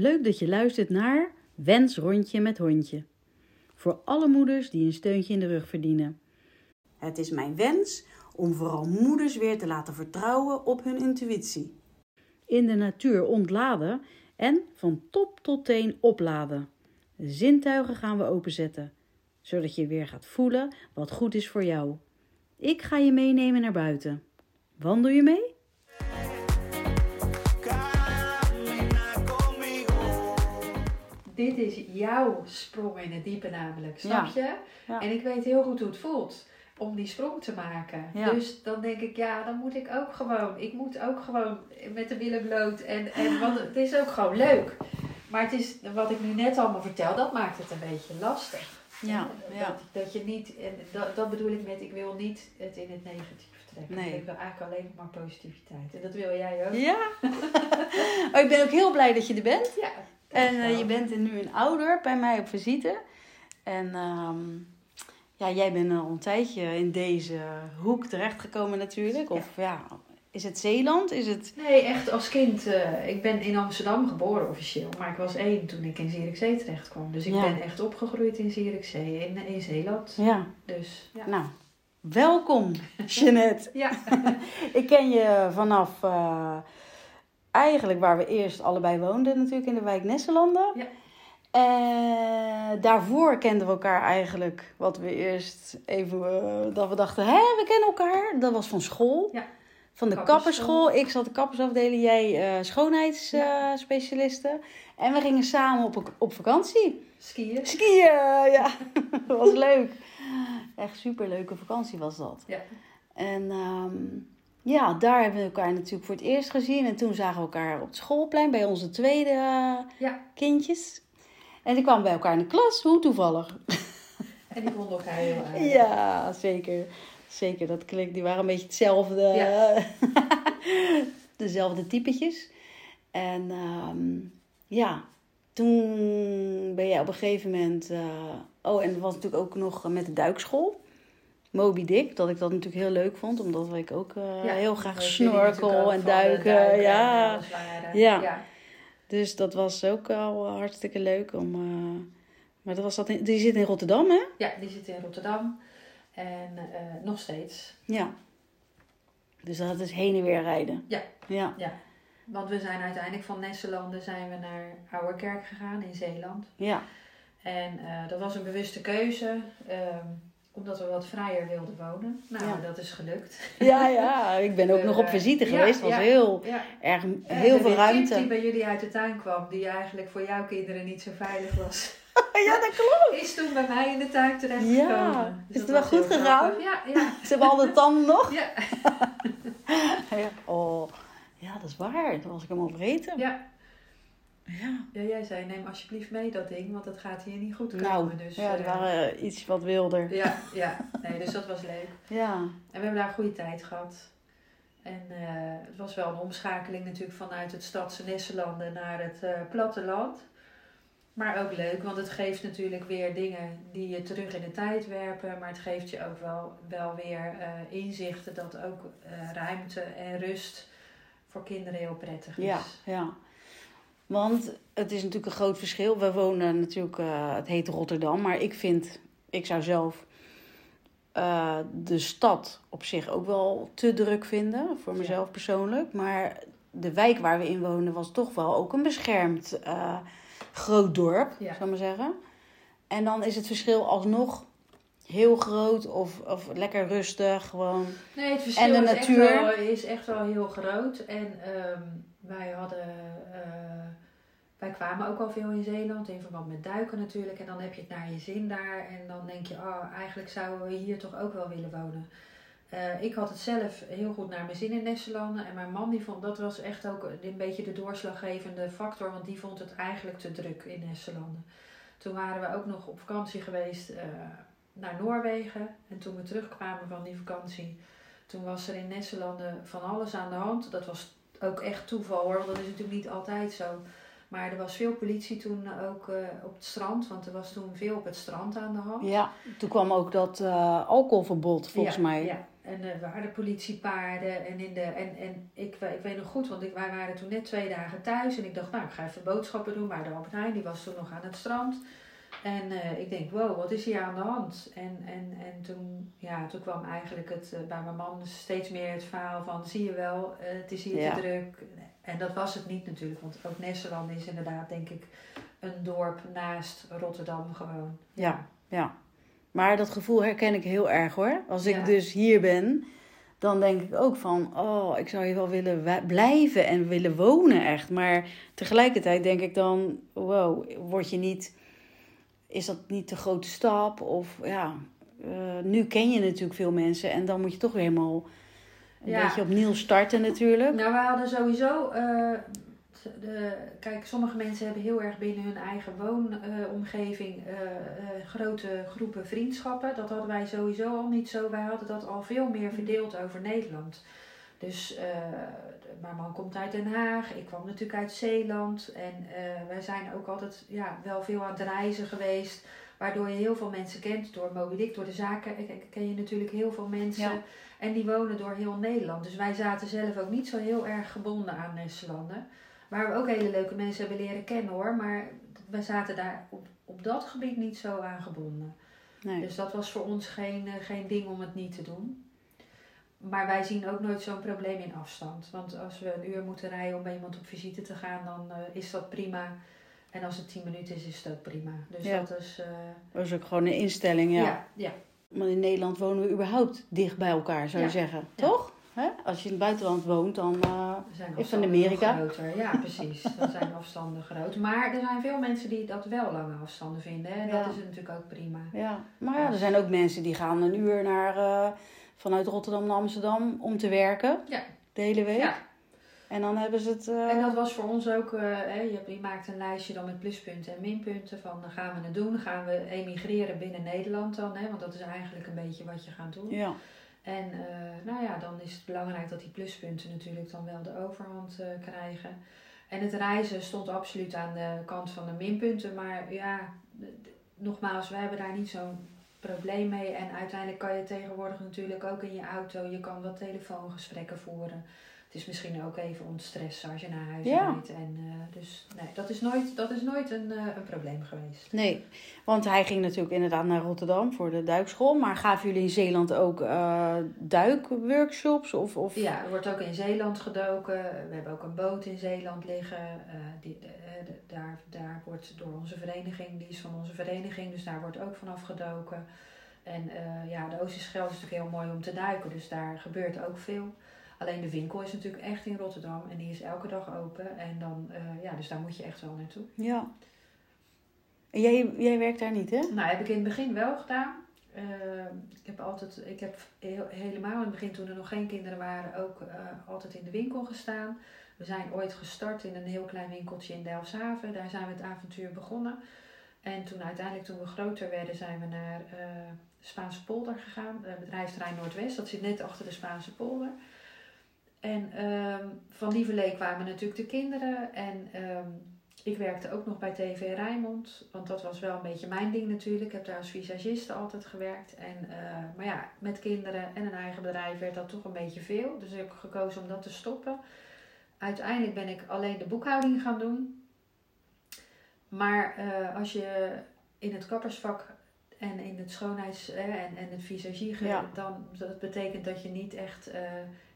Leuk dat je luistert naar Wens Rondje met Hondje. Voor alle moeders die een steuntje in de rug verdienen. Het is mijn wens om vooral moeders weer te laten vertrouwen op hun intuïtie. In de natuur ontladen en van top tot teen opladen. De zintuigen gaan we openzetten, zodat je weer gaat voelen wat goed is voor jou. Ik ga je meenemen naar buiten. Wandel je mee? Dit is jouw sprong in het diepe namelijk, snap Ja. je? Ja. En ik weet heel goed hoe het voelt om die sprong te maken. Ja. Dus dan denk ik, ja, dan moet ik ook gewoon. Ik moet ook gewoon met de billen bloot. En, en want het is ook gewoon leuk. Maar het is, wat ik nu net allemaal vertel, dat maakt het een beetje lastig. Ja, Dat, ja. dat je niet, en dat, dat bedoel ik met, ik wil niet het in het negatief trekken. Nee. Ik wil eigenlijk alleen maar positiviteit. En dat wil jij ook. Ja. oh, ik ben ook heel blij dat je er bent. Ja. En eh, je bent nu een ouder bij mij op visite. En ehm, ja, jij bent al een tijdje in deze hoek terechtgekomen natuurlijk. Of ja, is het Zeeland? Is het... Nee, echt als kind. eh, ik ben in Amsterdam geboren officieel. Maar ik was één toen ik in Zierikzee terecht kwam. Dus ik Ja. ben echt opgegroeid in Zierikzee, in, in Zeeland. Ja, Dus ja. nou, welkom Jeanette. Ja. ik ken je vanaf eh, eigenlijk waar we eerst allebei woonden natuurlijk in de wijk Nesselanden. Ja. En daarvoor kenden we elkaar eigenlijk, wat we eerst even, eh, dat we dachten, hè, we kennen elkaar. Dat was van school. Ja. Van de Kapperschool. kapperschool. Ik zat de kappersafdeling, jij eh schoonheidsspecialisten. en we gingen samen op, op vakantie. Skiën. Skiën, ja. dat was leuk. Echt superleuke vakantie was dat. Ja. En ehm, ja, daar hebben we elkaar natuurlijk voor het eerst gezien. En toen zagen we elkaar op het schoolplein bij onze tweede eh, Ja. kindjes. En die kwamen bij elkaar in de klas. Hoe toevallig. En die vonden elkaar heel aardig. Ja, zeker. Zeker, dat klinkt. Die waren een beetje hetzelfde. Ja. dezelfde typetjes. En ehm, ja, toen ben jij op een gegeven moment. eh, oh, en dat was natuurlijk ook nog met de duikschool. Moby Dick, dat ik dat natuurlijk heel leuk vond, omdat ik ook eh, Ja, heel graag snorkel en de duiken. en ja. Ja. ja. Dus dat was ook al hartstikke leuk om. eh, maar dat was dat in- die zit in Rotterdam, hè? Ja, die zit in Rotterdam. En eh, nog steeds. Ja. Dus dat is heen en weer rijden. Ja. Ja. Want we zijn uiteindelijk van Nesselanden zijn we naar Ouwerkerk gegaan in Zeeland. Ja. En eh, dat was een bewuste keuze, ehm, omdat we wat vrijer wilden wonen. Nou, Ja. dat is gelukt. Ja, ja. Ik ben ook We, nog op eh, visite geweest. Het was ja. heel erg, En heel veel ruimte. die bij jullie uit de tuin kwam, die eigenlijk voor jouw kinderen niet zo veilig was, Ja, dat klopt. is toen bij mij in de tuin terechtgekomen. Ja. Dus Is het wel goed gegaan? Ja, ja. Ze hebben al de tanden nog. Ja, Ja. Oh, ja, dat is waar. Dat was ik helemaal vergeten. ja. Ja. ja, jij zei neem alsjeblieft mee dat ding, want dat gaat hier niet goed komen. Nou, dus, ja, eh, waren iets wat wilder. ja, ja. Nee, dus dat was leuk. Ja. En we hebben daar een goede tijd gehad. En eh, het was wel een omschakeling natuurlijk vanuit het stadse Nesselanden naar het eh, platteland. Maar ook leuk, want het geeft natuurlijk weer dingen die je terug in de tijd werpen. Maar het geeft je ook wel, wel weer inzichten dat ook ruimte en rust voor kinderen heel prettig is. Ja, ja. Want het is natuurlijk een groot verschil. We wonen natuurlijk, eh, het heet Rotterdam, maar ik vind, ik zou zelf eh, de stad op zich ook wel te druk vinden, voor mezelf persoonlijk. Maar de wijk waar we in wonen was toch wel ook een beschermd eh, groot dorp, Ja. zou ik maar zeggen. En dan is het verschil alsnog heel groot of, of lekker rustig, gewoon. Nee, het verschil En de is, natuur? Echt wel, is echt wel heel groot. En ehm, wij hadden... wij kwamen ook al veel in Zeeland, in verband met duiken natuurlijk. En dan heb je het naar je zin daar. En dan denk je, oh, eigenlijk zouden we hier toch ook wel willen wonen. Eh, ik had het zelf heel goed naar mijn zin in Nesselanden. En mijn man, die vond, dat was echt ook een beetje de doorslaggevende factor. Want die vond het eigenlijk te druk in Nesselanden. Toen waren we ook nog op vakantie geweest eh, naar Noorwegen. En toen we terugkwamen van die vakantie, toen was er in Nesselanden van alles aan de hand. Dat was ook echt toeval hoor, want dat is natuurlijk niet altijd zo. Maar er was veel politie toen ook eh, op het strand, want er was toen veel op het strand aan de hand. Ja, toen kwam ook dat eh, alcoholverbod volgens Ja, mij. Ja. en er waren politiepaarden. En, in de, en, en ik, ik weet nog goed, want ik, wij waren toen net twee dagen thuis. En ik dacht, nou, ik ga even boodschappen doen. Maar de Albert die was toen nog aan het strand. En uh, ik denk, wow, wat is hier aan de hand? En, en, en toen, ja, toen kwam eigenlijk het, uh, bij mijn man steeds meer het verhaal van, zie je wel, uh, het is hier Ja. te druk. En dat was het niet natuurlijk, want ook Nesseland is inderdaad, denk ik, een dorp naast Rotterdam gewoon. Ja. Ja. Maar dat gevoel herken ik heel erg hoor. Als ik Ja. dus hier ben, dan denk ik ook van, oh, ik zou hier wel willen blijven en willen wonen echt. Maar tegelijkertijd denk ik dan, wow, word je niet, is dat niet de grote stap? Of ja, eh, nu ken je natuurlijk veel mensen en dan moet je toch weer helemaal een Ja. beetje opnieuw starten natuurlijk. Nou, we hadden sowieso. eh, de, kijk, sommige mensen hebben heel erg binnen hun eigen woonomgeving eh, eh, grote groepen vriendschappen. Dat hadden wij sowieso al niet zo. Wij hadden dat al veel meer verdeeld over Nederland. Dus mijn man komt uit Den Haag, ik kwam natuurlijk uit Zeeland. En wij zijn ook altijd ja, wel veel aan het reizen geweest. Waardoor je heel veel mensen kent. Door Mobilik, door de zaken ken je natuurlijk heel veel mensen. Ja. En die wonen door heel Nederland. Dus wij zaten zelf ook niet zo heel erg gebonden aan Nesselanden. Waar we ook hele leuke mensen hebben leren kennen hoor. Maar wij zaten daar op, op dat gebied niet zo aan gebonden. Nee. Dus dat was voor ons geen, eh, geen ding om het niet te doen. Maar wij zien ook nooit zo'n probleem in afstand. Want als we een uur moeten rijden om bij iemand op visite te gaan, dan eh, is dat prima. En als het 10 minuten is, is ook prima. Dus Ja. dat is. eh, Dat is ook gewoon een instelling, ja. ja, ja. Maar in Nederland wonen we überhaupt dicht bij elkaar, zou je Ja. zeggen. Ja. Toch? Hè? Als je in het buitenland woont, dan... zijn Is van Amerika? groter. Ja, precies. Dan zijn afstanden groot. Maar er zijn veel mensen die dat wel lange afstanden vinden. En Ja. dat is natuurlijk ook prima. Ja, maar ja, er zijn ook mensen die gaan een uur naar, eh, vanuit Rotterdam naar Amsterdam om te werken. Ja. De hele week. Ja. En dan hebben ze het... eh, En dat was voor ons ook, eh, hè, je, je maakt een lijstje dan met pluspunten en minpunten van dan gaan we het doen, gaan we emigreren binnen Nederland dan, hè, want dat is eigenlijk een beetje wat je gaat doen. Ja, En eh, nou ja, dan is het belangrijk dat die pluspunten natuurlijk dan wel de overhand krijgen. En het reizen stond absoluut aan de kant van de minpunten, maar ja, nogmaals, we hebben daar niet zo'n probleem mee. En uiteindelijk kan je tegenwoordig natuurlijk ook in je auto, je kan wat telefoongesprekken voeren. Het is misschien ook even ontstressen als je naar huis Ja. rijdt. En, eh, dus nee, dat is nooit, dat is nooit een, eh, een probleem geweest. nee. Want hij ging natuurlijk inderdaad naar Rotterdam voor de duikschool. Maar gaven jullie in Zeeland ook eh, duikworkshops? Of, of... Ja, er wordt ook in Zeeland gedoken. We hebben ook een boot in Zeeland liggen. Die, de- de- daar, daar wordt door onze vereniging, die is van onze vereniging, dus daar wordt ook vanaf gedoken. En ja, de Oosterschelde is natuurlijk heel mooi om te duiken, dus daar gebeurt ook veel. Alleen de winkel is natuurlijk echt in Rotterdam en die is elke dag open. En dan, eh, ja, dus daar moet je echt wel naartoe. Ja. En jij, jij werkt daar niet, hè? Nou, heb ik in het begin wel gedaan. Eh, ik heb altijd, ik heb heel, helemaal in het begin, toen er nog geen kinderen waren, ook eh, altijd in de winkel gestaan. We zijn ooit gestart in een heel klein winkeltje in Delfshaven. Daar zijn we het avontuur begonnen. En toen uiteindelijk, toen we groter werden, zijn we naar eh, Spaanse polder gegaan. Uh, bedrijfsterrein Noordwest, dat zit net achter de Spaanse polder. En ehm, van Lieverlee kwamen natuurlijk de kinderen. En ehm, ik werkte ook nog bij TV Rijnmond, want dat was wel een beetje mijn ding natuurlijk. Ik heb daar als visagiste altijd gewerkt. En, eh, maar ja, met kinderen en een eigen bedrijf werd dat toch een beetje veel. Dus ik heb gekozen om dat te stoppen. Uiteindelijk ben ik alleen de boekhouding gaan doen. Maar eh, als je in het kappersvak en in het schoonheids- eh, en, en het visagie, Ja. dan dat betekent dat je niet echt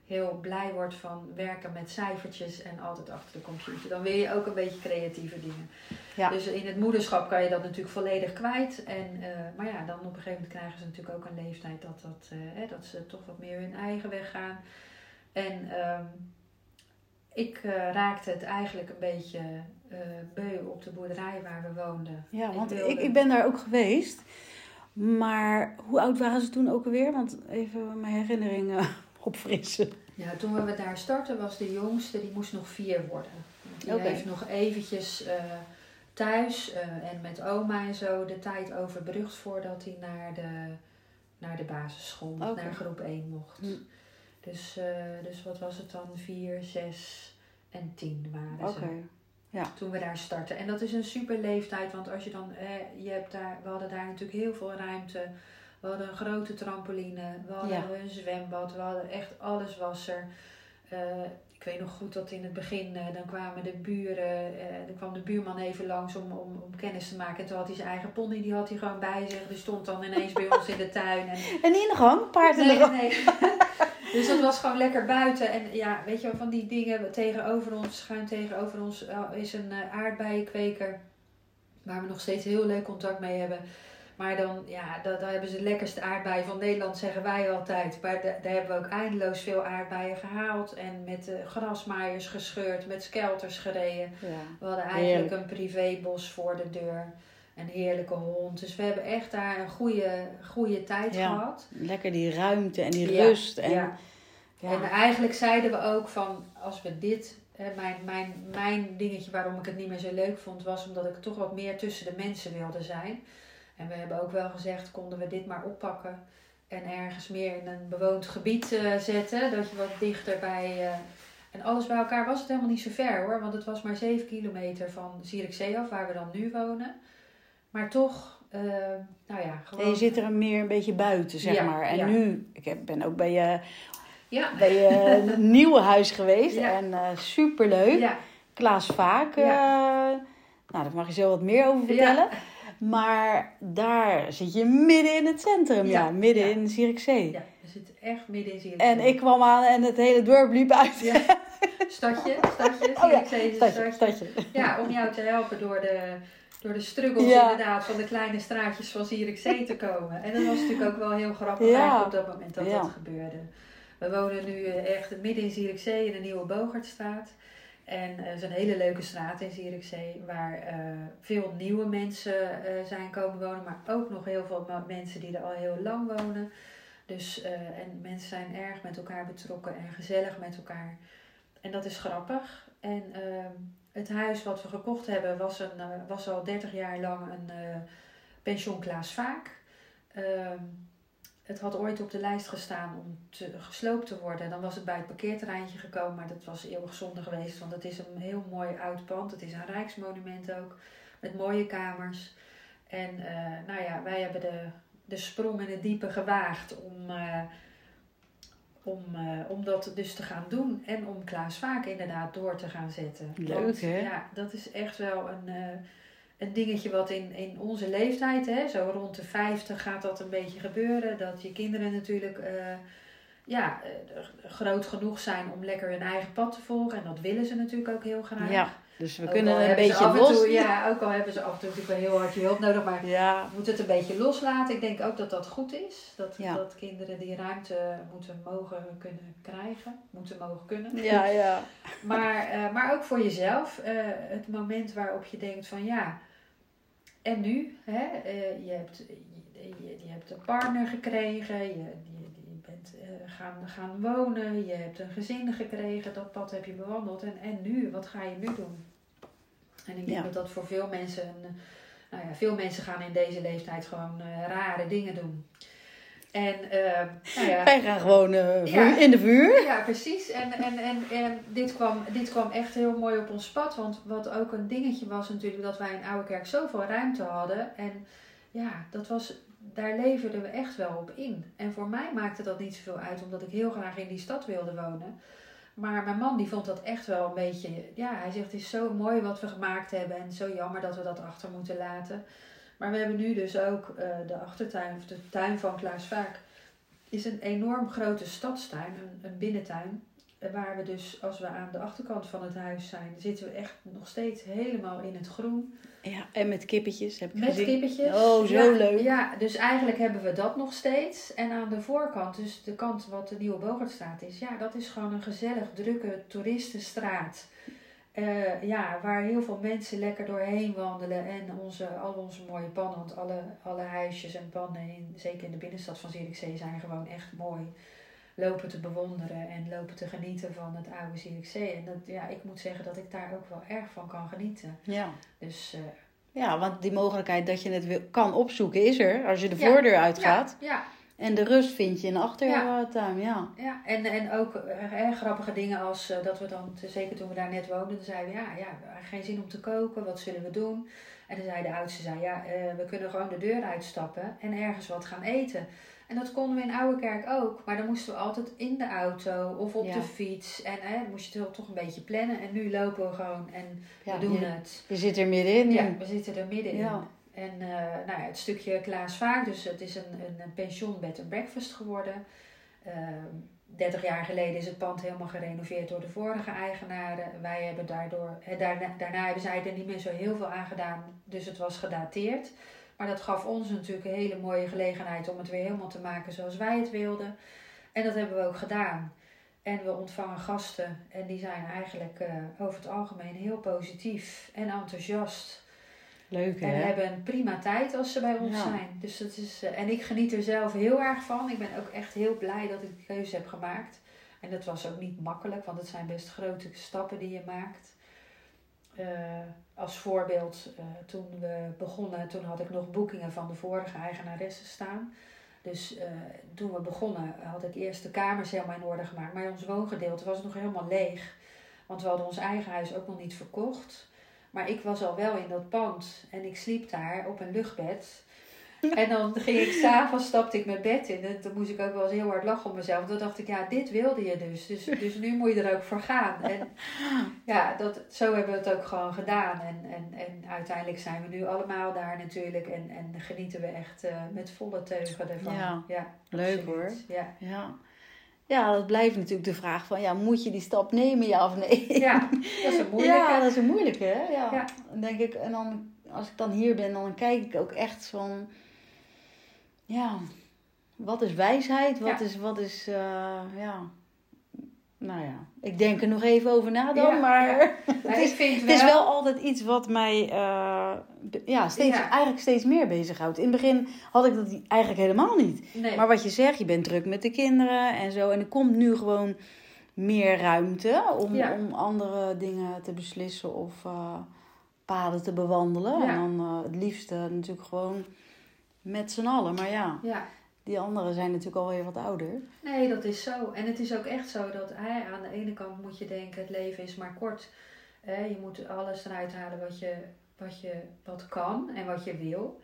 heel blij wordt van werken met cijfertjes en altijd achter de computer. Dan wil je ook een beetje creatieve dingen. Ja. Dus in het moederschap kan je dat natuurlijk volledig kwijt. En, eh, maar ja, dan op een gegeven moment krijgen ze natuurlijk ook een leeftijd dat, dat, eh, hè, dat ze toch wat meer hun eigen weg gaan. En ehm, ik eh, raakte het eigenlijk een beetje beu op de boerderij waar we woonden. Ja, Ik want ik, wilde- ik ben daar ook geweest. Maar hoe oud waren ze toen ook alweer? Want even mijn herinneringen opfrissen. Ja, toen we daar startten was de jongste, die moest nog vier worden. Die heeft nog eventjes eh, thuis eh, en met oma en zo de tijd overbrugd voordat hij naar de, naar de basisschool, naar groep 1 mocht. Hm. Dus, eh, dus wat was het dan? Vier, zes en tien waren Oké. ze. Toen we daar startten. En dat is een super leeftijd, want als je dan, eh, je hebt daar, we hadden daar natuurlijk heel veel ruimte. We hadden een grote trampoline, we hadden Ja. een zwembad, we hadden echt alles was er. Eh, ik weet nog goed dat in het begin, eh, dan kwamen de buren, eh, dan kwam de buurman even langs om, om, om kennis te maken. En toen had hij zijn eigen pony, die had hij gewoon bij zich. Die stond dan ineens bij ons in de tuin. En En in de gang, paard in de Nee, gang. nee. dus dat was gewoon lekker buiten. En ja, weet je wel, van die dingen tegenover ons, schuin tegenover ons, is een aardbeienkweker. Waar we nog steeds heel leuk contact mee hebben. Maar dan, ja, daar, daar hebben ze de lekkerste aardbeien van Nederland, zeggen wij altijd. Maar da- daar hebben we ook eindeloos veel aardbeien gehaald. En met de grasmaaiers gescheurd, met skelters gereden. Ja. We hadden eigenlijk Heerlijk. een privébos voor de deur. Een heerlijke hond. Dus we hebben echt daar een goede, goede tijd Ja. gehad. Lekker die ruimte en die Ja, rust. En. En eigenlijk zeiden we ook van als we dit, mijn, mijn, mijn dingetje waarom ik het niet meer zo leuk vond, was omdat ik toch wat meer tussen de mensen wilde zijn. En we hebben ook wel gezegd, konden we dit maar oppakken en ergens meer in een bewoond gebied eh, zetten, dat je wat dichter bij. eh, en alles bij elkaar was het helemaal niet zo ver hoor, want het was maar 7 kilometer van Zierikzee af, waar we dan nu wonen. Maar toch, eh, nou ja, gewoon. En je zit er meer een beetje buiten, zeg Ja, maar. En ja. nu, ik ben ook bij je, Ja, bij je nieuwe huis geweest. En eh superleuk. Klaas Vaak. nou, daar mag je zo wat meer over vertellen. Maar daar zit je midden in het centrum. Ja, Ja, midden ja. in Zierikzee. ja, we zitten echt midden in Zierikzee. En ik kwam aan en het hele dorp liep uit. Ja, stadje, stadje, Oh Zierikzee is een Stadje, stadje. Ja, om jou te helpen door de, door de struggles Ja. inderdaad van de kleine straatjes van Zierikzee te komen. En dat was natuurlijk ook wel heel grappig Ja. op dat moment dat Ja. dat gebeurde. We wonen nu eh, echt midden in Zierikzee in de Nieuwe Bogartstraat. En eh, het is een hele leuke straat in Zierikzee waar eh, veel nieuwe mensen eh, zijn komen wonen, maar ook nog heel veel mensen die er al heel lang wonen. Dus, eh, en mensen zijn erg met elkaar betrokken en gezellig met elkaar. En dat is grappig. En ehm, het huis wat we gekocht hebben was, een, eh, was al 30 jaar lang een eh, pension Klaas Vaak. Ehm, het had ooit op de lijst gestaan om te, gesloopt te worden. Dan was het bij het parkeerterreintje gekomen, maar dat was eeuwig zonde geweest. Want het is een heel mooi oud pand. Het is een rijksmonument ook, met mooie kamers. En eh, nou ja, wij hebben de, de sprong in het diepe gewaagd om, eh, om, eh, om dat dus te gaan doen. En om Klaas Vaak inderdaad door te gaan zetten. Leuk, hè? Ja, dat is echt wel een, een dingetje wat in, in onze leeftijd, hè, zo rond de 50 gaat dat een beetje gebeuren. Dat je kinderen natuurlijk eh, ja, eh, groot genoeg zijn om lekker hun eigen pad te volgen. En dat willen ze natuurlijk ook heel graag. Ja, dus we Ook kunnen een beetje los. toe- ja, ook al hebben ze af en toe natuurlijk wel heel hard je hulp nodig. Maar Ja, we moeten het een beetje loslaten. Ik denk ook dat dat goed is. Dat, Ja. dat kinderen die ruimte moeten mogen kunnen krijgen. Moeten mogen kunnen. ja, ja. Maar, eh, maar ook voor jezelf. het moment waarop je denkt van ja, en nu? Hè? Eh, je, hebt, je, je, je hebt een partner gekregen. Je, bent eh, gaan, gaan wonen. Je hebt een gezin gekregen. Dat pad heb je bewandeld. En, en nu? Wat ga je nu doen? En ik denk Ja. dat dat voor veel mensen... Een, nou ja, veel mensen gaan in deze leeftijd gewoon eh, rare dingen doen. En nou ja, Wij gaan gewoon eh, Ja. in de vuur. ja, precies. En, en, en, en dit, kwam, dit kwam echt heel mooi op ons pad. Want wat ook een dingetje was natuurlijk dat wij in Oudekerk zoveel ruimte hadden. En ja, dat was, daar leverden we echt wel op in. En voor mij maakte dat niet zoveel uit, omdat ik heel graag in die stad wilde wonen. Maar mijn man die vond dat echt wel een beetje... Ja, hij zegt het is zo mooi wat we gemaakt hebben. En zo jammer dat we dat achter moeten laten. Maar we hebben nu dus ook eh, de achtertuin, of de tuin van Klaas Vaak is een enorm grote stadstuin, een, een binnentuin. eh, Waar we dus, als we aan de achterkant van het huis zijn, zitten we echt nog steeds helemaal in het groen. Ja, en met kippetjes heb ik Met gezien. kippetjes. Oh, zo ja, leuk. Ja, dus eigenlijk hebben we dat nog steeds. En aan de voorkant, dus de kant wat de Nieuwe Bogartstraat is, ja, dat is gewoon een gezellig, drukke toeristenstraat. Eh, ja, waar heel veel mensen lekker doorheen wandelen. En onze, al onze mooie panden, want alle, alle huisjes en panden, in, zeker in de binnenstad van Zierikzee, zijn gewoon echt mooi. Lopen te bewonderen en lopen te genieten van het oude Zierikzee. En dat, ja, ik moet zeggen dat ik daar ook wel erg van kan genieten. Ja. Dus eh, ja, want die mogelijkheid dat je het kan opzoeken is er als je de Ja. voordeur uitgaat. ja, ja, En de rust vind je in de achtertuin, ja. Ja, en, en ook eh, grappige dingen als eh, dat we dan, zeker toen we daar net woonden, dan zeiden we ja, ja, geen zin om te koken, wat zullen we doen? En dan zei de oudste, zei, ja, eh, we kunnen gewoon de deur uitstappen en ergens wat gaan eten. En dat konden we in Oudekerk ook. Maar dan moesten we altijd in de auto of op de fiets. En hè, moest je toch een beetje plannen. En nu lopen we gewoon en we doen het. Je zit er middenin. Ja, we zitten er middenin. En uh, nou ja, het stukje Klaas Vaak, dus het is een, een, pension bed and breakfast geworden. Uh, ehm, 30 jaar geleden is het pand helemaal gerenoveerd door de vorige eigenaren. Wij hebben daardoor, daarna, daarna hebben zij er niet meer zo heel veel aan gedaan, dus het was gedateerd. Maar dat gaf ons natuurlijk een hele mooie gelegenheid om het weer helemaal te maken zoals wij het wilden. En dat hebben we ook gedaan. En we ontvangen gasten en die zijn eigenlijk uh, over het algemeen heel positief en enthousiast. Leuk hè? En hebben een prima tijd als ze bij ons zijn. Dus dat is, uh, en ik geniet er zelf heel erg van. Ik ben ook echt heel blij dat ik de keuze heb gemaakt. En dat was ook niet makkelijk, want het zijn best grote stappen die je maakt. Uh, als voorbeeld, uh, toen we begonnen, toen had ik nog boekingen van de vorige eigenaressen staan. Dus uh, toen we begonnen had ik eerst de kamers helemaal in orde gemaakt. Maar ons woongedeelte was nog helemaal leeg. Want we hadden ons eigen huis ook nog niet verkocht. Maar ik was al wel in dat pand en ik sliep daar op een luchtbed. En dan ging ik s'avonds, stapte ik mijn bed in. En toen moest ik ook wel eens heel hard lachen om mezelf. Toen dacht ik, ja, dit wilde je dus. Dus, dus nu moet je er ook voor gaan. En ja, dat, zo hebben we het ook gewoon gedaan. En, en, en uiteindelijk zijn we nu allemaal daar natuurlijk. En, en genieten we echt uh, met volle teugen ervan. Ja, ja leuk hoor. Ja. ja. Ja, dat blijft natuurlijk de vraag van, ja, moet je die stap nemen, ja of nee? Ja, dat is een moeilijke. Ja, dat is een moeilijke, hè? Ja. ja. Denk ik, en dan, als ik dan hier ben, dan kijk ik ook echt van ja, wat is wijsheid? Wat is, wat is, uh, ja, nou ja, ik denk er nog even over na dan, maar het, is, wel... het is wel altijd iets wat mij uh, ja, steeds, eigenlijk steeds meer bezighoudt. In het begin had ik dat eigenlijk helemaal niet. Nee. Maar wat je zegt, je bent druk met de kinderen en zo. En er komt nu gewoon meer ruimte om, om andere dingen te beslissen of uh, paden te bewandelen. En dan het liefste natuurlijk gewoon met z'n allen. Maar ja, ja, die anderen zijn natuurlijk alweer wat ouder. Nee, dat is zo. En het is ook echt zo dat aan de ene kant moet je denken, het leven is maar kort. Je moet alles eruit halen wat je, wat je wat kan en wat je wil.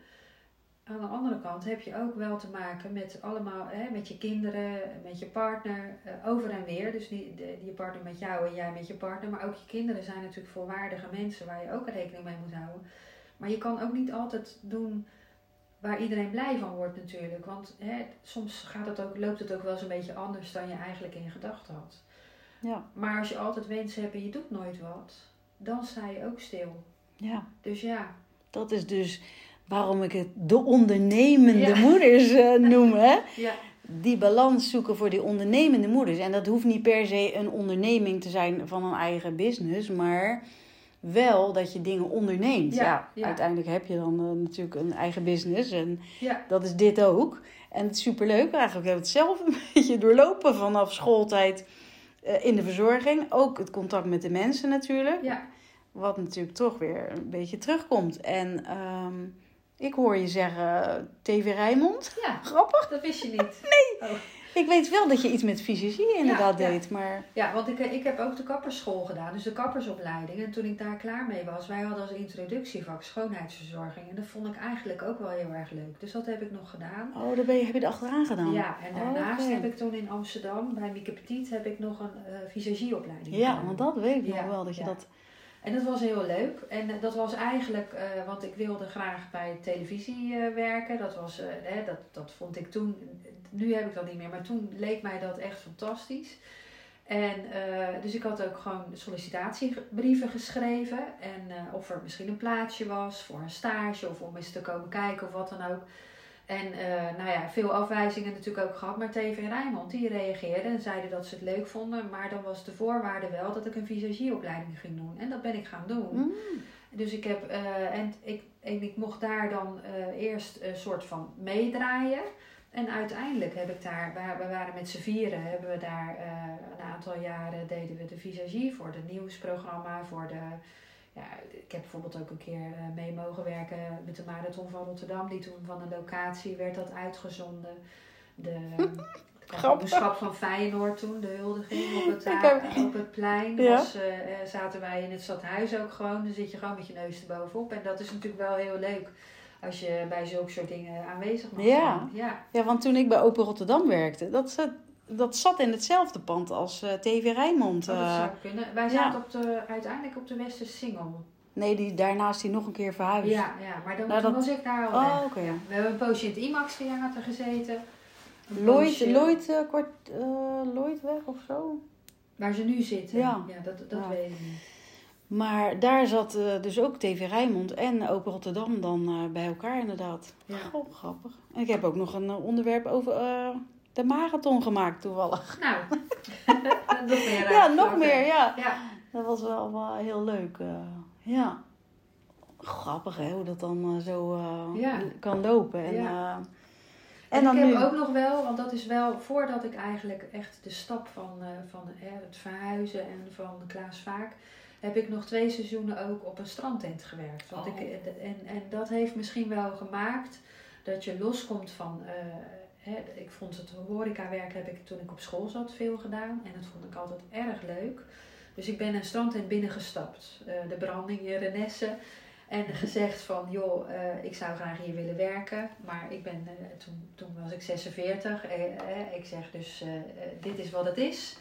Aan de andere kant heb je ook wel te maken met allemaal, met je kinderen, met je partner, eh, over en weer. Dus niet de, je partner met jou en jij met je partner. Maar ook je kinderen zijn natuurlijk volwaardige mensen waar je ook rekening mee moet houden. Maar je kan ook niet altijd doen waar iedereen blij van wordt natuurlijk. Want hè, soms gaat het ook, loopt het ook wel eens een beetje anders dan je eigenlijk in gedachten had. Ja. Maar als je altijd wensen hebt en je doet nooit wat, dan sta je ook stil. Ja. Dus ja. Dat is dus waarom ik het de ondernemende moeders uh, noem. Hè? Ja. Die balans zoeken voor die ondernemende moeders. En dat hoeft niet per se een onderneming te zijn van een eigen business, maar wel dat je dingen onderneemt. Ja, uiteindelijk heb je dan uh, natuurlijk een eigen business. En dat is dit ook. En het is superleuk. Eigenlijk heb ik het zelf een beetje doorlopen vanaf schooltijd uh, in de verzorging. Ook het contact met de mensen natuurlijk. Ja. Wat natuurlijk toch weer een beetje terugkomt. En um, ik hoor je zeggen TV Rijnmond. Ja, grappig. Dat wist je niet. nee. Oh. Ik weet wel dat je iets met fysiologie inderdaad deed, maar... Ja, want ik, ik heb ook de kapperschool gedaan, dus de kappersopleiding. En toen ik daar klaar mee was, wij hadden als introductievak schoonheidsverzorging. En dat vond ik eigenlijk ook wel heel erg leuk. Dus dat heb ik nog gedaan. Oh, daar ben je, heb je er achteraan gedaan? Ja, en daarnaast heb ik toen in Amsterdam, bij Mieke Petit, heb ik nog een uh, visagieopleiding Ja, gedaan. want dat weet ik nog wel, dat je dat... En dat was heel leuk. En dat was eigenlijk, uh, want ik wilde graag bij televisie uh, werken. Dat, was, hè, dat, dat vond ik toen nu heb ik dat niet meer, maar toen leek mij dat echt fantastisch. En dus ik had ook gewoon sollicitatiebrieven geschreven. En of er misschien een plaatsje was voor een stage of om eens te komen kijken of wat dan ook. En uh, nou ja, veel afwijzingen natuurlijk ook gehad. Maar TV Rijnmond die reageerden en zeiden dat ze het leuk vonden. Maar dan was de voorwaarde wel dat ik een visagieopleiding ging doen. En dat ben ik gaan doen. Mm. Dus ik heb, en ik, en ik mocht daar dan eerst een soort van meedraaien. En uiteindelijk heb ik daar, we waren met z'n vieren, hebben we daar een aantal jaren deden we de visagie voor het nieuwsprogramma, voor de, ja, ik heb bijvoorbeeld ook een keer uh, mee mogen werken met de Marathon van Rotterdam, die toen van een locatie werd dat uitgezonden. de kampioenschap van Feyenoord toen, de huldiging op het, heb- op het plein. Ja. Was, eh, eh, zaten wij in het stadhuis ook gewoon. Dan zit je gewoon met je neus erbovenop. En dat is natuurlijk wel heel leuk als je bij zulke soort dingen aanwezig mag Ja. zijn. Ja. Ja, want toen ik bij Open Rotterdam werkte, dat dat zat in hetzelfde pand als eh, TV Rijnmond. Oh, dat eh. zou kunnen. Wij ja. zaten op de, uiteindelijk op de Westersingel. nee, die, daarnaast die nog een keer verhuisd. Ja, ja, maar dan, Nou, dat- was ik daar al Oh. Ja. We hebben een poosje in het IMAX theater gezeten. Lloyd, Lloyd, eh, kwart, eh, Lloyd weg of zo. Waar ze nu zitten. Ja. dat, dat Ja. weet ik niet. Maar daar zat dus ook TV Rijnmond en Open Rotterdam dan bij elkaar inderdaad. Ja. Goh, grappig. En ik heb ook nog een onderwerp over de marathon gemaakt toevallig. Nou, nog meer Ja, nog meer, ja. Ja, Dat was wel, wel heel leuk. eh, ja. Grappig hè, hoe dat dan eh, zo eh, Ja. kan lopen. En, Ja. En, en dan ik heb nu. ook nog wel, want dat is wel voordat ik eigenlijk echt de stap van, van het verhuizen en van Klaas Vaak, heb ik nog twee seizoenen ook op een strandtent gewerkt. Want Oh. ik, eh, en, en dat heeft misschien wel gemaakt dat je loskomt van. Ik vond het horecawerk heb ik toen ik op school zat veel gedaan en dat vond ik altijd erg leuk. Dus ik ben een strandtent binnengestapt, eh, de branding in Renesse. En gezegd van, joh, eh, ik zou graag hier willen werken. Maar ik ben, eh, toen, toen was ik 46. Eh, eh, ik zeg dus, dit is wat het is.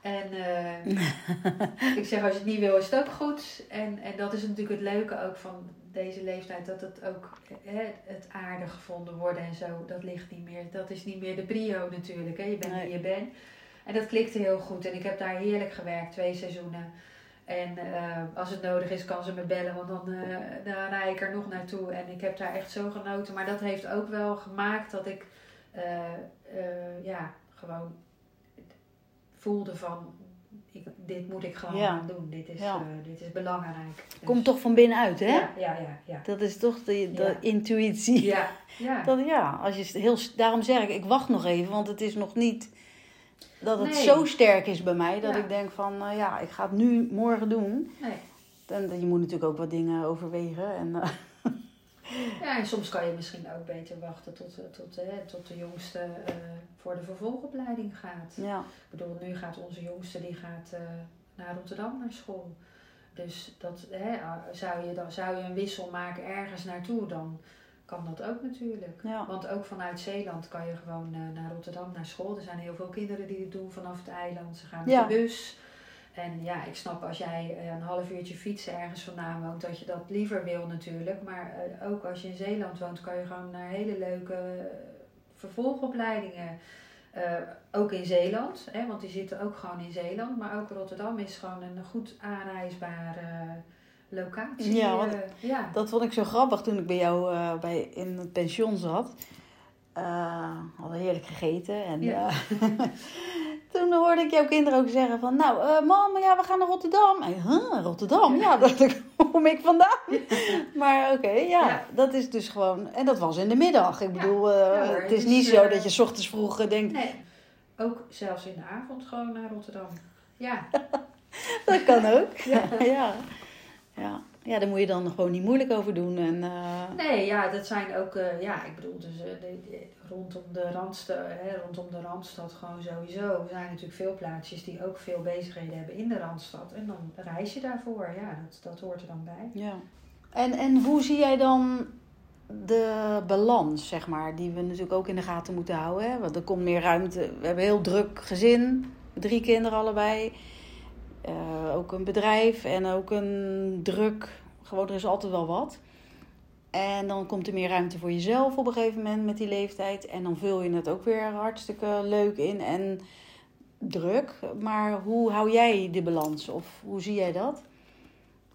En ik zeg, als je het niet wil, is het ook goed. En, en dat is natuurlijk het leuke ook van deze leeftijd. Dat het ook eh, het aardig gevonden worden en zo. Dat ligt niet meer. Dat is niet meer de brio natuurlijk. Hè? Je bent Nee. wie je bent. En dat klikte heel goed. En ik heb daar heerlijk gewerkt, twee seizoenen. En eh, als het nodig is, kan ze me bellen, want dan, eh, dan rij ik er nog naartoe. En ik heb daar echt zo genoten. Maar dat heeft ook wel gemaakt dat ik eh, ja, gewoon voelde van, ik, dit moet ik gewoon Ja. doen. Dit is, Ja. eh, dit is belangrijk. Dus- Komt toch van binnenuit, hè? Ja, ja, ja. Ja, Dat is toch de, de intuïtie. ja. ja. Dat, ja, als je heel, daarom zeg ik, ik wacht nog even, want het is nog niet dat het Nee. zo sterk is bij mij dat ik denk van, eh, ja, ik ga het nu morgen doen. Nee. En je moet natuurlijk ook wat dingen overwegen. En, eh, Ja, en soms kan je misschien ook beter wachten tot, eh, tot, eh, tot de jongste eh, voor de vervolgopleiding gaat. ja. Ik bedoel, nu gaat onze jongste die gaat naar Rotterdam naar school. Dus dat, hè, zou, je dan, zou je een wissel maken ergens naartoe, dan kan dat ook natuurlijk. Ja. Want ook vanuit Zeeland kan je gewoon naar Rotterdam naar school. Er zijn heel veel kinderen die het doen vanaf het eiland. Ze gaan met Ja. de bus. En ja, ik snap als jij eh, een half uurtje fietsen ergens vandaan woont, dat je dat liever wil natuurlijk. Maar eh, ook als je in Zeeland woont, kan je gewoon naar hele leuke eh, vervolgopleidingen. Ook in Zeeland, hè, want die zitten ook gewoon in Zeeland. Maar ook Rotterdam is gewoon een goed aanreisbare locatie. Ja, want- ja. Dat vond ik zo grappig toen ik bij jou bij, in het pension zat. Hadden heerlijk gegeten. En Ja. toen hoorde ik jouw kinderen ook zeggen van... Nou, eh mam, ja, we gaan naar Rotterdam. En, huh, Rotterdam? Ja, hoe kom ik vandaan? maar oké, ja, Ja. dat is dus gewoon... En dat was in de middag. Ik bedoel, eh, Ja, hoor, het is niet zo eh, dat je 's ochtends vroeg denkt... Nee, ook zelfs in de avond gewoon naar Rotterdam. Ja, Dat kan ook. Ja. ja. Ja. Daar moet je dan gewoon niet moeilijk over doen. En, eh, nee, ja, dat zijn ook, eh, ja, ik bedoel, dus eh, de, de- rondom, de Randstad, hè, rondom de Randstad gewoon sowieso. Er zijn natuurlijk veel plaatsjes die ook veel bezigheden hebben in de Randstad. En dan reis je daarvoor, ja, dat, dat hoort er dan bij. Ja. En, en hoe zie jij dan de balans, zeg maar, die we natuurlijk ook in de gaten moeten houden? Hè? Want er komt meer ruimte. We hebben een heel druk gezin, drie kinderen allebei. Eh, ook een bedrijf en ook een druk. Gewoon, er is altijd wel wat. En dan komt er meer ruimte voor jezelf op een gegeven moment met die leeftijd. En dan vul je het ook weer hartstikke leuk in en druk. Maar hoe hou jij de balans? Of hoe zie jij dat?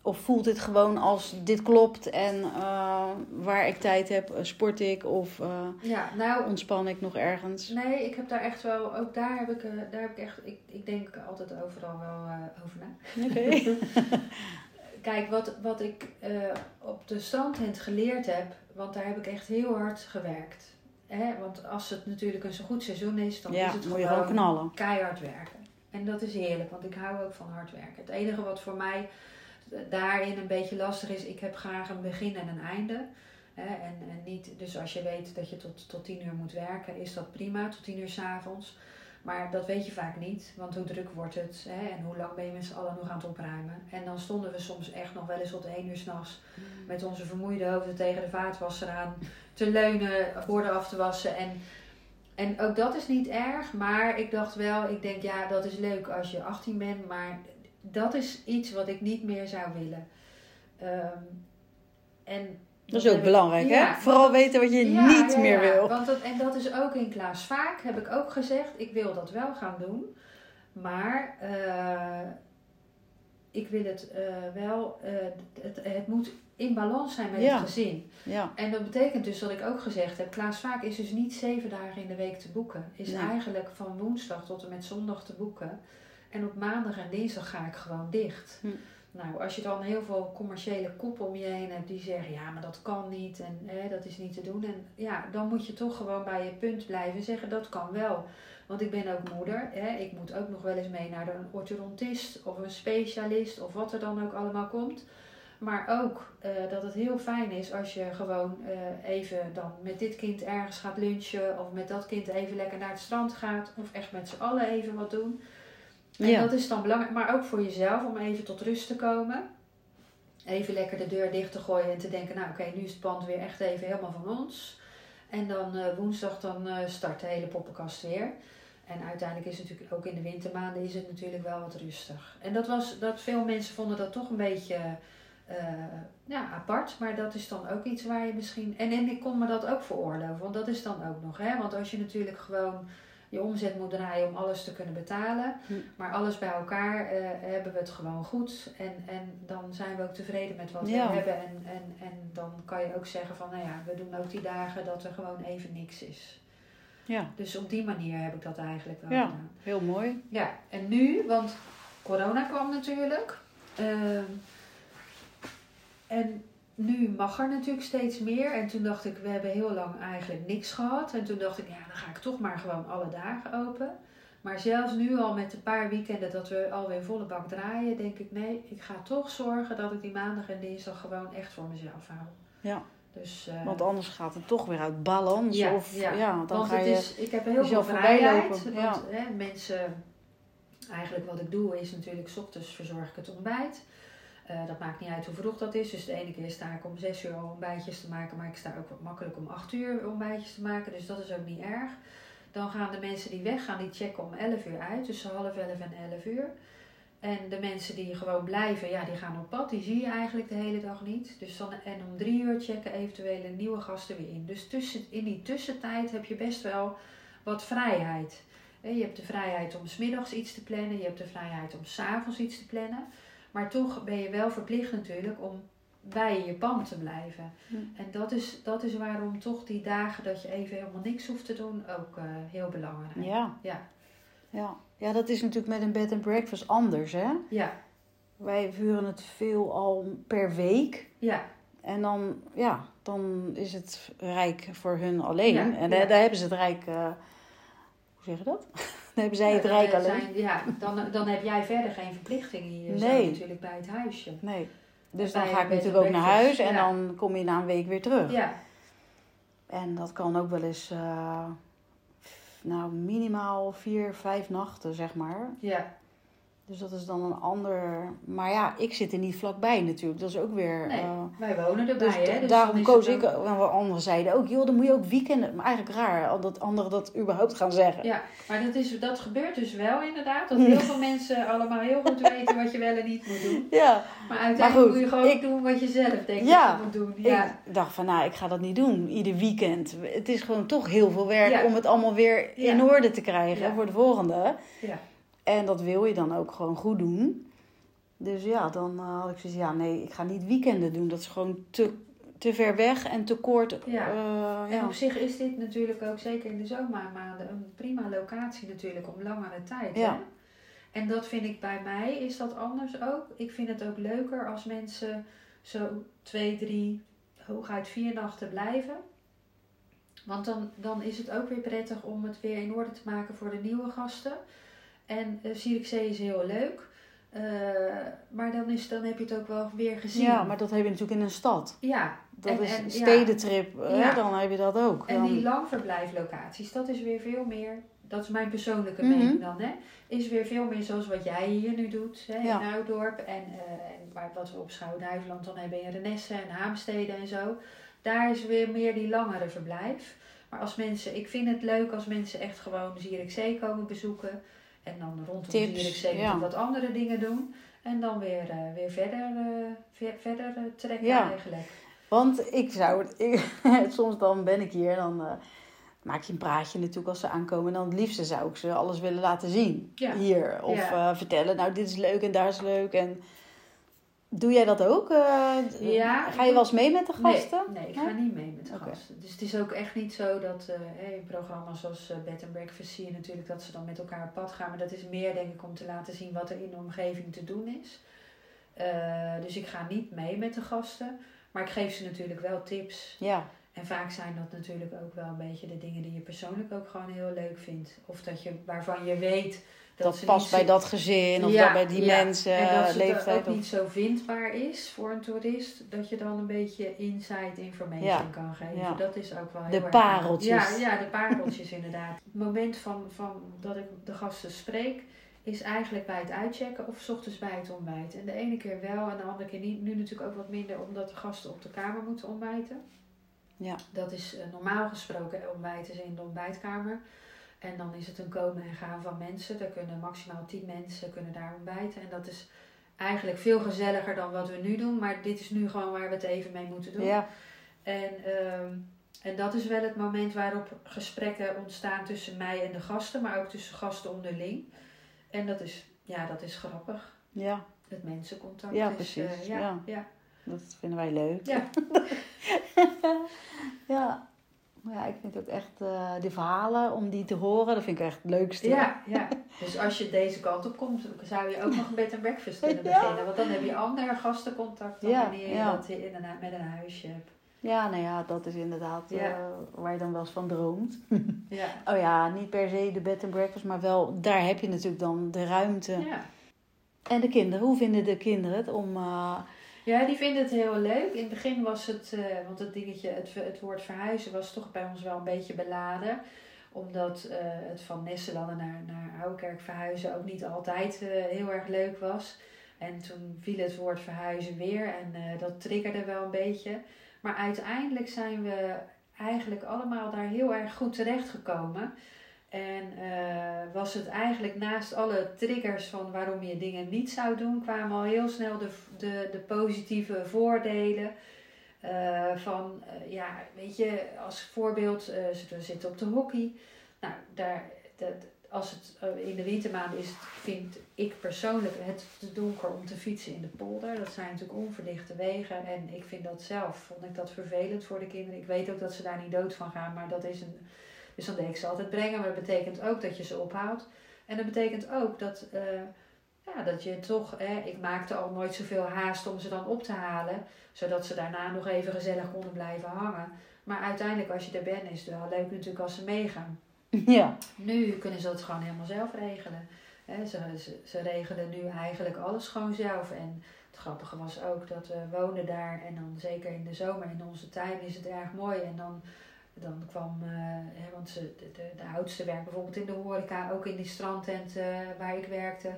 Of voelt het gewoon als dit klopt en eh, waar ik tijd heb, eh, sport ik of eh, Ja, nou, ontspan ik nog ergens? nee, ik heb daar echt wel, ook daar heb ik, daar heb ik echt, ik, ik denk altijd overal wel over na. Oké. Kijk, wat, wat ik op de strandtent geleerd heb, want daar heb ik echt heel hard gewerkt. Hè? Want als het natuurlijk een zo goed seizoen is, dan Ja, is het moet je gewoon gewoon knallen. keihard werken. En dat is heerlijk, want ik hou ook van hard werken. Het enige wat voor mij daarin een beetje lastig is, ik heb graag een begin en een einde. Hè? En, en niet, dus als je weet dat je tot, tot tien uur moet werken, is dat prima, tot tien uur s'avonds. Maar dat weet je vaak niet, want hoe druk wordt het hè? en hoe lang ben je met z'n allen nog aan het opruimen. En dan stonden we soms echt nog wel eens tot één uur s'nachts met onze vermoeide hoofden tegen de vaatwasser aan te leunen, borden af te wassen. En, en ook dat is niet erg, maar ik dacht wel, ik denk ja, dat is leuk als je 18 bent, maar dat is iets wat ik niet meer zou willen. Ehm, en dat is ook belangrijk, ja, hè? Vooral weten wat je ja, niet ja, meer wil. Want dat, en dat is ook in Klaas vaak, heb ik ook gezegd, ik wil dat wel gaan doen. Maar eh, ik wil het eh, wel, eh, het, het moet in balans zijn met het gezin. Ja, En dat betekent dus dat ik ook gezegd heb, Klaas vaak is dus niet zeven dagen in de week te boeken. Is Nee. eigenlijk van woensdag tot en met zondag te boeken. En op maandag en dinsdag ga ik gewoon dicht. Hm. Nou, als je dan heel veel commerciële koppen om je heen hebt die zeggen, ja, maar dat kan niet en hè, dat is niet te doen. En ja, dan moet je toch gewoon bij je punt blijven zeggen, dat kan wel. Want ik ben ook moeder. Hè. Ik moet ook nog wel eens mee naar een orthodontist of een specialist of wat er dan ook allemaal komt. Maar ook eh, dat het heel fijn is als je gewoon eh, even dan met dit kind ergens gaat lunchen. Of met dat kind even lekker naar het strand gaat. Of echt met z'n allen even wat doen. En Ja. dat is dan belangrijk. Maar ook voor jezelf om even tot rust te komen. Even lekker de deur dicht te gooien en te denken, nou oké, nu is het pand weer echt even helemaal van ons. En dan eh, woensdag dan eh, start de hele poppenkast weer. En uiteindelijk is het natuurlijk ook in de wintermaanden is het natuurlijk wel wat rustig. En dat was dat veel mensen vonden dat toch een beetje eh, ja, apart. Maar dat is dan ook iets waar je misschien. En, en ik kon me dat ook veroorloven. Want dat is dan ook nog. Hè? Want als je natuurlijk gewoon je omzet moet draaien om alles te kunnen betalen. Hm. Maar alles bij elkaar eh, hebben we het gewoon goed. En, en dan zijn we ook tevreden met wat Ja. we hebben. En, en, en dan kan je ook zeggen van nou ja, we doen ook die dagen dat er gewoon even niks is. ja, Dus op die manier heb ik dat eigenlijk wel Ja. gedaan. heel mooi. Ja, en nu, want corona kwam natuurlijk. Ehm, en nu mag er natuurlijk steeds meer. En toen dacht ik, we hebben heel lang eigenlijk niks gehad. En toen dacht ik, ja, dan ga ik toch maar gewoon alle dagen open. Maar zelfs nu al met een paar weekenden dat we alweer volle bak draaien, denk ik, nee, ik ga toch zorgen dat ik die maandag en dinsdag gewoon echt voor mezelf hou. Ja. Dus, eh, Want anders gaat het toch weer uit balans. Ja, of, ja. ja. dan want ga het je... is, ik heb heel veel vrijheid. lopen, Want hè, mensen, eigenlijk wat ik doe is natuurlijk, 's ochtends verzorg ik het ontbijt. Eh, dat maakt niet uit hoe vroeg dat is. Dus de ene keer sta ik om 6 uur al ontbijtjes te maken. Maar ik sta ook wat makkelijk om 8 uur ontbijtjes te maken. Dus dat is ook niet erg. Dan gaan de mensen die weggaan, die checken om 11 uur uit. Tussen half 11 en 11 uur. En de mensen die gewoon blijven, ja, die gaan op pad. Die zie je eigenlijk de hele dag niet. Dus dan, en om drie uur checken eventuele nieuwe gasten weer in. Dus tussen, in die tussentijd heb je best wel wat vrijheid. Je hebt de vrijheid om smiddags iets te plannen. Je hebt de vrijheid om s'avonds iets te plannen. Maar toch ben je wel verplicht natuurlijk om bij je pand te blijven. Hm. En dat is, dat is waarom toch die dagen dat je even helemaal niks hoeft te doen ook eh, heel belangrijk. Ja. Ja. Ja. ja, dat is natuurlijk met een bed and breakfast anders, hè? Ja, Wij vuren het veel al per week. ja, En dan, ja, dan is het rijk voor hun alleen. Ja, en ja. daar, daar hebben ze het rijk... eh, hoe zeg je dat? Dan hebben zij het Ja, rijk dan alleen. zijn- ja, dan, dan heb jij verder geen verplichtingen hier Nee. natuurlijk bij het huisje. Nee. Dus dan ga ik natuurlijk ook naar huis en ja. dan kom je na een week weer terug. Ja, En dat kan ook wel eens, eh, nou, minimaal vier, vijf nachten, zeg maar. ja. Dus dat is dan een ander. Maar ja, ik zit er niet vlakbij natuurlijk. Dat is ook weer. Nee, eh, wij wonen erbij, dus hè. Dus daarom koos ik. ook- En andere zeiden ook, joh, dan moet je ook weekenden. Maar eigenlijk raar al dat anderen dat überhaupt gaan zeggen. Ja, maar dat, is, dat gebeurt dus wel inderdaad. Dat heel veel mensen allemaal heel goed weten wat je wel en niet moet doen. Ja, Maar uiteindelijk goed, moet je gewoon ik- doen wat je zelf denkt Ja, dat je moet doen. Ja, ik dacht van, nou, ik ga dat niet doen ieder weekend. Het is gewoon toch heel veel werk Ja. om het allemaal weer Ja. in orde te krijgen voor de volgende. ja. En dat wil je dan ook gewoon goed doen. Dus ja, dan eh, had ik zoiets ja, nee, ik ga niet weekenden doen. Dat is gewoon te, te ver weg en te kort. Ja. eh, En ja. op zich is dit natuurlijk ook zeker in de zomermaanden een prima locatie natuurlijk om langere tijd. Ja. Hè? En dat vind ik bij mij is dat anders ook. Ik vind het ook leuker als mensen zo twee, drie, hooguit vier nachten blijven. Want dan, dan is het ook weer prettig om het weer in orde te maken voor de nieuwe gasten. En uh, Zierikzee is heel leuk. Eh, maar dan, is, dan heb je het ook wel weer gezien. Ja, maar dat heb je natuurlijk in een stad. Ja, Dat En- is en- een ja. stedentrip, hè, Ja. dan heb je dat ook. En die langverblijflocaties, dat is weer veel meer, dat is mijn persoonlijke Mhm. mening dan, hè, is weer veel meer zoals wat jij hier nu doet hè, Ja. in Oudorp en, eh, en waar, wat we op Schouwen-Duiveland dan hebben in Renesse en Haamstede en zo. Daar is weer meer die langere verblijf. Maar als mensen, ik vind het leuk als mensen echt gewoon Zierikzee komen bezoeken en dan rondom Tips, Zierikzee ja. wat andere dingen doen. En dan weer, eh, weer verder, eh, ver- verder eh, trekken Ja. eigenlijk. Want ik zou het, ik, soms dan ben ik hier, dan eh, maak je een praatje natuurlijk als ze aankomen. En dan het liefste zou ik ze alles willen laten zien Ja. hier. Of vertellen, nou dit is leuk en daar is leuk. En doe jij dat ook? Eh, Ja, ga je wel eens mee met de gasten? Nee, nee ik ga niet mee met de gasten. Dus het is ook echt niet zo dat hè, in programma's zoals eh, Bed and Breakfast zie je natuurlijk dat ze dan met elkaar op pad gaan. Maar dat is meer denk ik om te laten zien wat er in de omgeving te doen is. Dus ik ga niet mee met de gasten. Maar ik geef ze natuurlijk wel tips. Ja, En vaak zijn dat natuurlijk ook wel een beetje de dingen die je persoonlijk ook gewoon heel leuk vindt. Of dat je, waarvan je weet dat, dat ze past niet bij zo- dat gezin of Ja, dat bij die ja. mensen, en dat het leeftijd. ook of- niet zo vindbaar is voor een toerist, dat je dan een beetje inside information Ja, kan geven. ja. Dat is ook wel heel De erg pareltjes. Ja, ja, de pareltjes inderdaad. Het moment van, van dat ik de gasten spreek, is eigenlijk bij het uitchecken of 's ochtends bij het ontbijt. En de ene keer wel en de andere keer niet. Nu natuurlijk ook wat minder, omdat de gasten op de kamer moeten ontbijten. Ja. Dat is eh, normaal gesproken ontbijten ze in de ontbijtkamer. En dan is het een komen en gaan van mensen. Er kunnen maximaal 10 mensen kunnen daar ontbijten. En dat is eigenlijk veel gezelliger dan wat we nu doen. Maar dit is nu gewoon waar we het even mee moeten doen. Ja, En, ehm, en dat is wel het moment waarop gesprekken ontstaan tussen mij en de gasten. Maar ook tussen gasten onderling. En dat is, ja, dat is grappig. ja, Het mensencontact Ja, is... precies, eh, ja, ja. ja. Dat vinden wij leuk. Ja. Ja. Maar ja, ik vind ook echt eh die verhalen, om die te horen, dat vind ik echt het leukste. Ja, ja. Dus als je deze kant op komt, zou je ook nog een bed and breakfast kunnen Ja. beginnen. Want dan heb je ander gastencontact dan Ja, wanneer je ja. dat in een, met een huisje hebt. Ja, nou ja, dat is inderdaad eh, waar je dan wel eens van droomt. Ja. Oh ja, niet per se de bed and breakfast, maar wel, daar heb je natuurlijk dan de ruimte. ja. En de kinderen, hoe vinden de kinderen het om... eh, Ja, die vinden het heel leuk. In het begin was het, eh, want het dingetje, het, het woord verhuizen was toch bij ons wel een beetje beladen. Omdat eh, het van Nesselanden naar, naar verhuizen ook niet altijd eh, heel erg leuk was. En toen viel het woord verhuizen weer en dat triggerde wel een beetje. Maar uiteindelijk zijn we eigenlijk allemaal daar heel erg goed terechtgekomen. En eh, was het eigenlijk naast alle triggers van waarom je dingen niet zou doen, kwamen al heel snel de, de, de positieve voordelen. eh, van, eh, ja, weet je, als voorbeeld, ze zitten op de hockey. Nou, daar, dat, als het in de wintermaanden is, vind ik persoonlijk het te donker om te fietsen in de polder. Dat zijn natuurlijk onverlichte wegen. En ik vind dat zelf, vond ik dat vervelend voor de kinderen. Ik weet ook dat ze daar niet dood van gaan, maar dat is een. Dus dan deed ik ze altijd brengen. Maar dat betekent ook dat je ze ophaalt. En dat betekent ook dat, eh, ja, dat je toch. Hè, ik maakte al nooit zoveel haast om ze dan op te halen. Zodat ze daarna nog even gezellig konden blijven hangen. Maar uiteindelijk, als je er bent, is het wel leuk natuurlijk als ze meegaan. ja, Nu kunnen ze dat gewoon helemaal zelf regelen. Ze, ze, ze regelen nu eigenlijk alles gewoon zelf. En het grappige was ook dat we woonden daar. En dan zeker in de zomer in onze tuin is het erg mooi. En dan, dan kwam, eh, hè, want ze, de, de, de oudste werkt bijvoorbeeld in de horeca. Ook in die strandtent eh, waar ik werkte.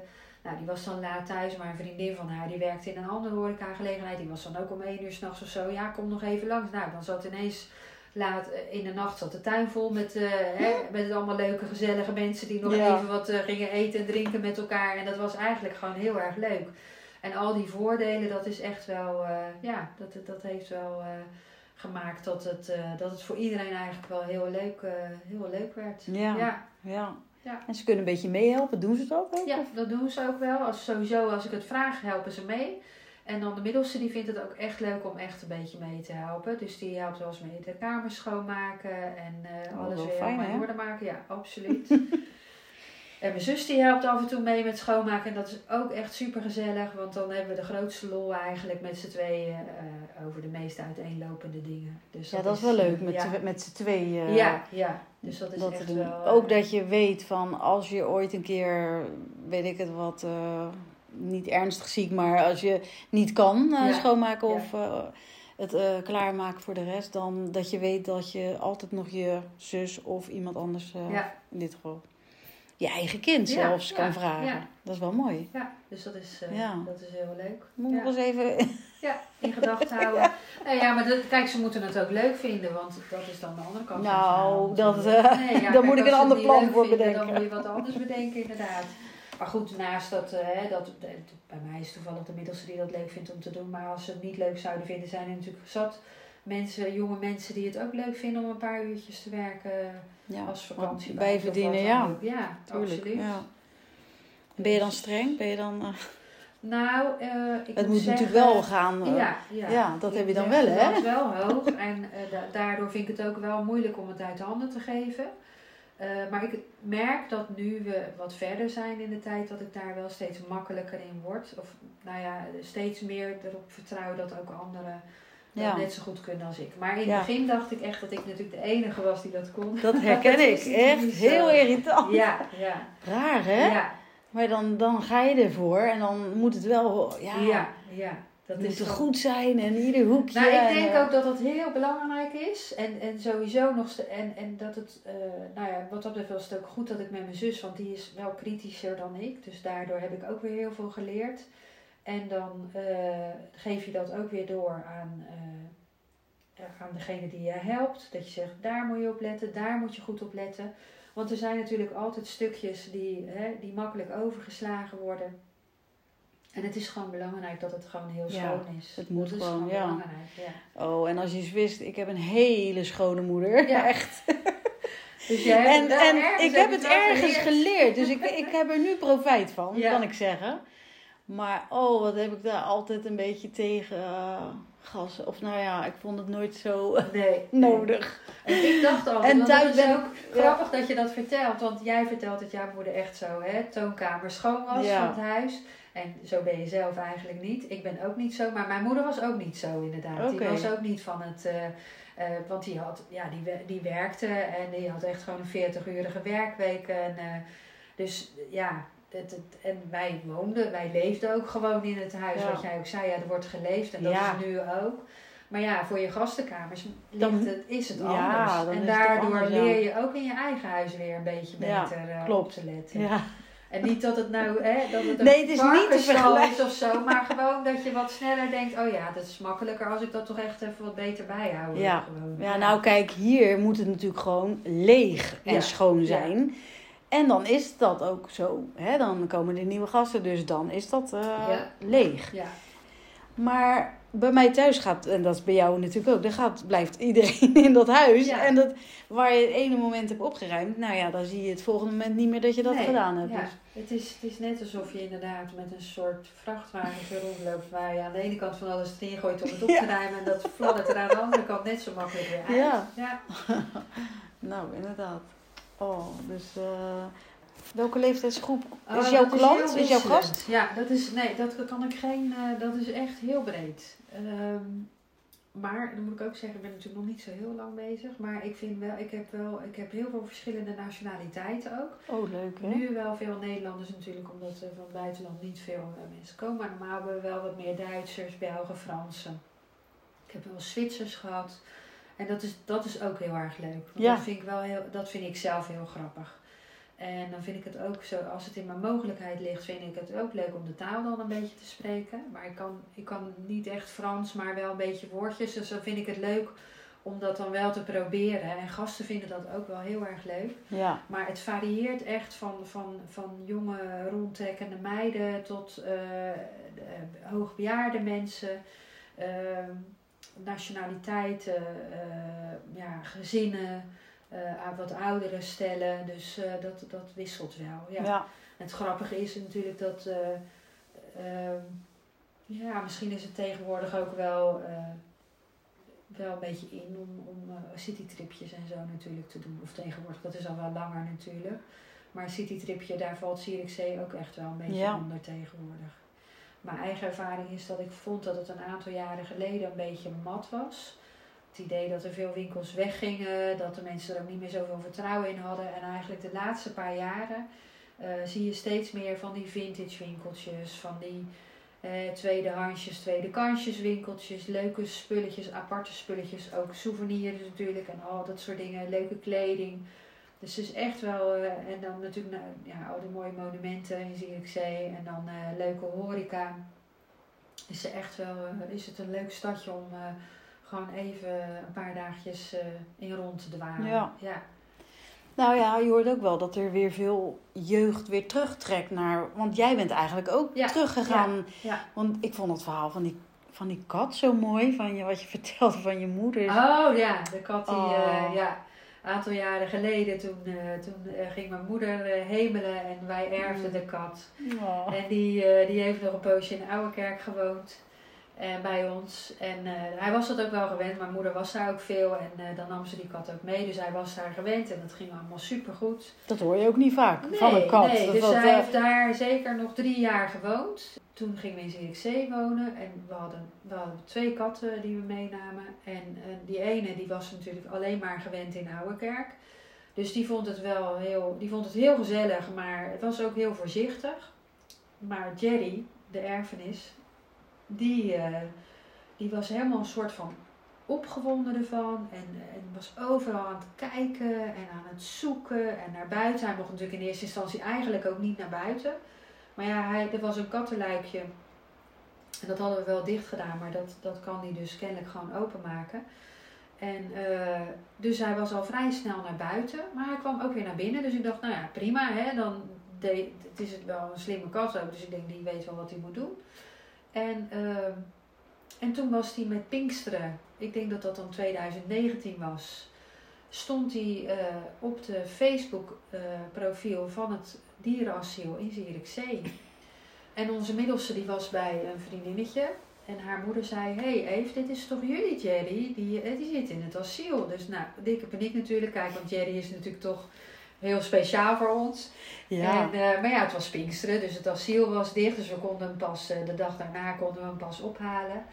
Nou, die was dan laat thuis, maar een vriendin van haar die werkte in een andere horecagelegenheid. Die was dan ook om één uur s'nachts of zo. Ja, kom nog even langs. Nou, dan zat ineens laat eh, in de nacht zat de tuin vol met, eh, hè, met allemaal leuke, gezellige mensen die nog Ja. even wat gingen eten en drinken met elkaar. En dat was eigenlijk gewoon heel erg leuk. En al die voordelen, dat is echt wel, ja, dat, dat heeft wel gemaakt dat het, eh, dat het voor iedereen eigenlijk wel heel leuk, eh, heel leuk werd. Ja. ja. ja. Ja. En ze kunnen een beetje meehelpen, doen ze dat ook? Ja, Of- dat doen ze ook wel. Als, sowieso, als ik het vraag, helpen ze mee. En dan de middelste, die vindt het ook echt leuk om echt een beetje mee te helpen. Dus die helpt wel eens mee de kamer schoonmaken en eh, Oh, alles weer fijn, in orde maken. Ja, absoluut. en mijn zus die helpt af en toe mee met schoonmaken. En dat is ook echt super gezellig. Want dan hebben we de grootste lol eigenlijk met z'n tweeën eh, over de meest uiteenlopende dingen. Dus Ja, dat is wel leuk met, ja. z'n- met z'n tweeën. ja, ja, dus dat is dat echt wel... eh, Ook dat je weet van als je ooit een keer, weet ik het wat, eh, niet ernstig ziek, maar als je niet kan eh, Ja. schoonmaken Ja. of eh, het eh, klaarmaken voor de rest, dan dat je weet dat je altijd nog je zus of iemand anders, eh, Ja, in dit geval je eigen kind Ja, zelfs ja, kan vragen. ja. Dat is wel mooi. ja, dus dat is, eh, Ja. dat is heel leuk. Moet Ja. nog eens even. Ja, in gedachten houden. Nou ja, maar dat, kijk, ze moeten het ook leuk vinden, want dat is dan de andere kant. Nou, dat, eh, dan kijk, moet ik een ze ander plan voor vinden, bedenken. Dan moet je wat anders bedenken, inderdaad. Maar goed, naast dat, eh, hè, dat, dat- bij mij is toevallig de middelste die dat leuk vindt om te doen. Maar als ze het niet leuk zouden vinden, zijn er natuurlijk zat mensen, jonge mensen die het ook leuk vinden om een paar uurtjes te werken Ja, als vakantie. bijverdienen, ja. Ja, tuurlijk. absoluut. Ja. Ben je dan streng? Ben je dan, eh, Nou, eh, ik het moet moet zeggen, natuurlijk wel gaan. eh, Ja, ja. ja, dat Ik heb je dan wel, hè? lat wel hoog en da- daardoor vind ik het ook wel moeilijk om het uit de handen te geven. Maar ik merk dat nu we wat verder zijn in de tijd, dat ik daar wel steeds makkelijker in word. Of nou ja, steeds meer erop vertrouw dat ook anderen Ja. net zo goed kunnen als ik. Maar in Ja. het begin dacht ik echt dat ik natuurlijk de enige was die dat kon. Dat herken Dat ik. Echt niet heel irritant. Ja, ja. Raar, hè? Ja, Maar dan, dan ga je ervoor en dan moet het wel, ja, ja, ja. Dat het moet is er goed zijn en ieder hoekje. Nou, ik en, denk eh, ook dat dat heel belangrijk is. En, en sowieso nog en, en dat het, eh, nou ja, wat dat betreft was het ook goed dat ik met mijn zus, want die is wel kritischer dan ik. Dus daardoor heb ik ook weer heel veel geleerd. En dan eh, geef je dat ook weer door aan, eh, aan degene die je helpt. Dat je zegt, daar moet je op letten, daar moet je goed op letten. Want er zijn natuurlijk altijd stukjes die, hè, die makkelijk overgeslagen worden. En het is gewoon belangrijk dat het gewoon heel Ja, schoon is. het moet dat is gewoon, gewoon ja. belangrijk. Ja. Oh, en als je eens wist, ik heb een hele schone moeder. Ja. Echt. Dus jij hebt En, en ik heb het ergens geleerd. geleerd. Dus ik, ik heb er nu profijt van, kan ik zeggen. Maar oh, wat heb ik daar altijd een beetje tegen eh, gas. Of nou ja, ik vond het nooit zo eh, Nee. nodig. En ik dacht altijd, En thuis ben ook grappig dat je dat vertelt. Want jij vertelt dat jouw moeder echt zo, hè, toonkamer schoon was Ja. van het huis. En zo ben je zelf eigenlijk niet. Ik ben ook niet zo, maar mijn moeder was ook niet zo inderdaad. Die was ook niet van het... eh, eh, want die, had, ja, die, die werkte en die had echt gewoon een 40-urige werkweek. En, dus ja, het, het, en wij woonden, wij leefden ook gewoon in het huis. Ja. Wat jij ook zei, ja, er wordt geleefd en dat Ja. is nu ook. Maar ja, voor je gastenkamers Dan- ligt het, is het anders. en daardoor anders, leer je ook in je eigen huis weer een beetje beter op te letten. Ja. En niet dat het nou, hè, dat het een Nee, het is niet te is of zo, maar gewoon dat je wat sneller denkt, oh ja, dat is makkelijker als ik dat toch echt even wat beter bijhoud. Ja. Gewoon. ja, nou kijk, hier moet het natuurlijk gewoon leeg en schoon zijn. En dan is dat ook zo. Hè? Dan komen er nieuwe gasten, dus dan is dat eh, Ja. leeg. Ja, Maar bij mij thuis gaat, en dat is bij jou natuurlijk ook, dan gaat, blijft iedereen in dat huis. Ja. En dat, waar je het ene moment hebt opgeruimd, nou ja, dan zie je het volgende moment niet meer dat je dat Nee, gedaan hebt. Ja, Dus, het is, het is net alsof je inderdaad met een soort vrachtwagen rondloopt waar je aan de ene kant van alles erin gooit om het op te ruimen en dat fladdert er aan de andere kant net zo makkelijk weer uit. Ja. ja. nou, inderdaad. Oh, dus eh, welke leeftijdsgroep Oh, is jouw klant? heel Is, jouw gast? Ja, dat is, nee, dat kan ik geen, eh, dat is echt heel breed. Ehm, maar, dan moet ik ook zeggen, ik ben natuurlijk nog niet zo heel lang bezig. Maar ik vind wel, ik heb wel, ik heb heel veel verschillende nationaliteiten ook. Oh, leuk hè? Nu wel veel Nederlanders natuurlijk, omdat er van het buitenland niet veel eh, mensen komen. Maar normaal hebben we wel wat meer Duitsers, Belgen, Fransen. Ik heb wel Zwitsers gehad. En dat is, dat is ook heel erg leuk. Want Ja. dat, vind ik wel heel, dat vind ik zelf heel grappig. En dan vind ik het ook zo, als het in mijn mogelijkheid ligt, vind ik het ook leuk om de taal dan een beetje te spreken. Maar ik kan, ik kan niet echt Frans, maar wel een beetje woordjes. Dus dan vind ik het leuk om dat dan wel te proberen. En gasten vinden dat ook wel heel erg leuk. Ja, Maar het varieert echt van, van, van jonge rondtrekkende meiden tot eh, hoogbejaarde mensen, ehm, nationaliteiten, eh, ja, gezinnen, eh, aan wat oudere stellen. Dus eh, dat, dat wisselt wel. Ja. het grappige is natuurlijk dat, ja, misschien is het tegenwoordig ook wel, wel een beetje in om, om citytripjes en zo natuurlijk te doen. Of tegenwoordig, dat is al wel langer natuurlijk. Maar een citytripje, daar valt Zierikzee ook echt wel een beetje Ja. onder tegenwoordig. Mijn eigen ervaring is dat ik vond dat het een aantal jaren geleden een beetje mat was. Het idee dat er veel winkels weggingen, dat de mensen er ook niet meer zoveel vertrouwen in hadden. En eigenlijk de laatste paar jaren eh, zie je steeds meer van die vintage winkeltjes, van die uh, tweede handjes, tweede kansjes winkeltjes, leuke spulletjes, aparte spulletjes, ook souvenirs natuurlijk en al dat soort dingen, leuke kleding. Dus het is echt wel, eh, en dan natuurlijk nou, ja, al die mooie monumenten in Zierikzee en dan leuke horeca. Is, er echt wel, is het een leuk stadje om gewoon even een paar dagjes in rond te dwalen. Ja. ja. Nou ja, je hoort ook wel dat er weer veel jeugd weer terugtrekt naar. Want jij bent eigenlijk ook teruggegaan. Ja, Want ik vond het verhaal van die, van die kat zo mooi. Van je, wat je vertelde van je moeder. Oh ja, de kat die. Uh, ja, een aantal jaren geleden toen, uh, toen uh, ging mijn moeder hemelen en wij erfden de kat. Oh. En die, die heeft nog een poosje in Ouwekerk gewoond. En bij ons. En uh, hij was dat ook wel gewend. Mijn moeder was daar ook veel. En uh, dan nam ze die kat ook mee. Dus hij was daar gewend. En dat ging allemaal super goed. Dat hoor je ook niet vaak van een kat. Nee, dus hij uh... heeft daar zeker nog drie jaar gewoond. Toen gingen we in Zierikzee wonen. En we hadden, we hadden twee katten die we meenamen. En die ene die was natuurlijk alleen maar gewend in Ouwekerk. Dus die vond het wel heel, die vond het heel gezellig. Maar het was ook heel voorzichtig. Maar Jerry, de erfenis, die, uh, die was helemaal een soort van opgewonden ervan. En, en was overal aan het kijken en aan het zoeken en naar buiten. Hij mocht natuurlijk in eerste instantie eigenlijk ook niet naar buiten. Maar ja, hij, er was een kattenluikje. En dat hadden we wel dicht gedaan, maar dat, dat kan hij dus kennelijk gewoon openmaken. En uh, dus hij was al vrij snel naar buiten, maar hij kwam ook weer naar binnen. Dus ik dacht, nou ja, prima, hè, dan de, het is het wel een slimme kat ook. Dus ik denk, die weet wel wat hij moet doen. En, ehm, en toen was hij met Pinksteren, ik denk dat dat dan 2019 was, stond hij uh, op de Facebook uh, profiel van het dierenasiel in Zierikzee. En onze middelste die was bij een vriendinnetje. En haar moeder zei, hey Eve, dit is toch jullie Jerry? Die, eh, die zit in het asiel. Dus nou, dikke paniek natuurlijk. Kijk, want Jerry is natuurlijk toch heel speciaal voor ons. Ja. En, uh, maar ja, het was Pinksteren, dus het asiel was dicht. Dus we konden hem pas, uh, de dag daarna konden we hem pas ophalen.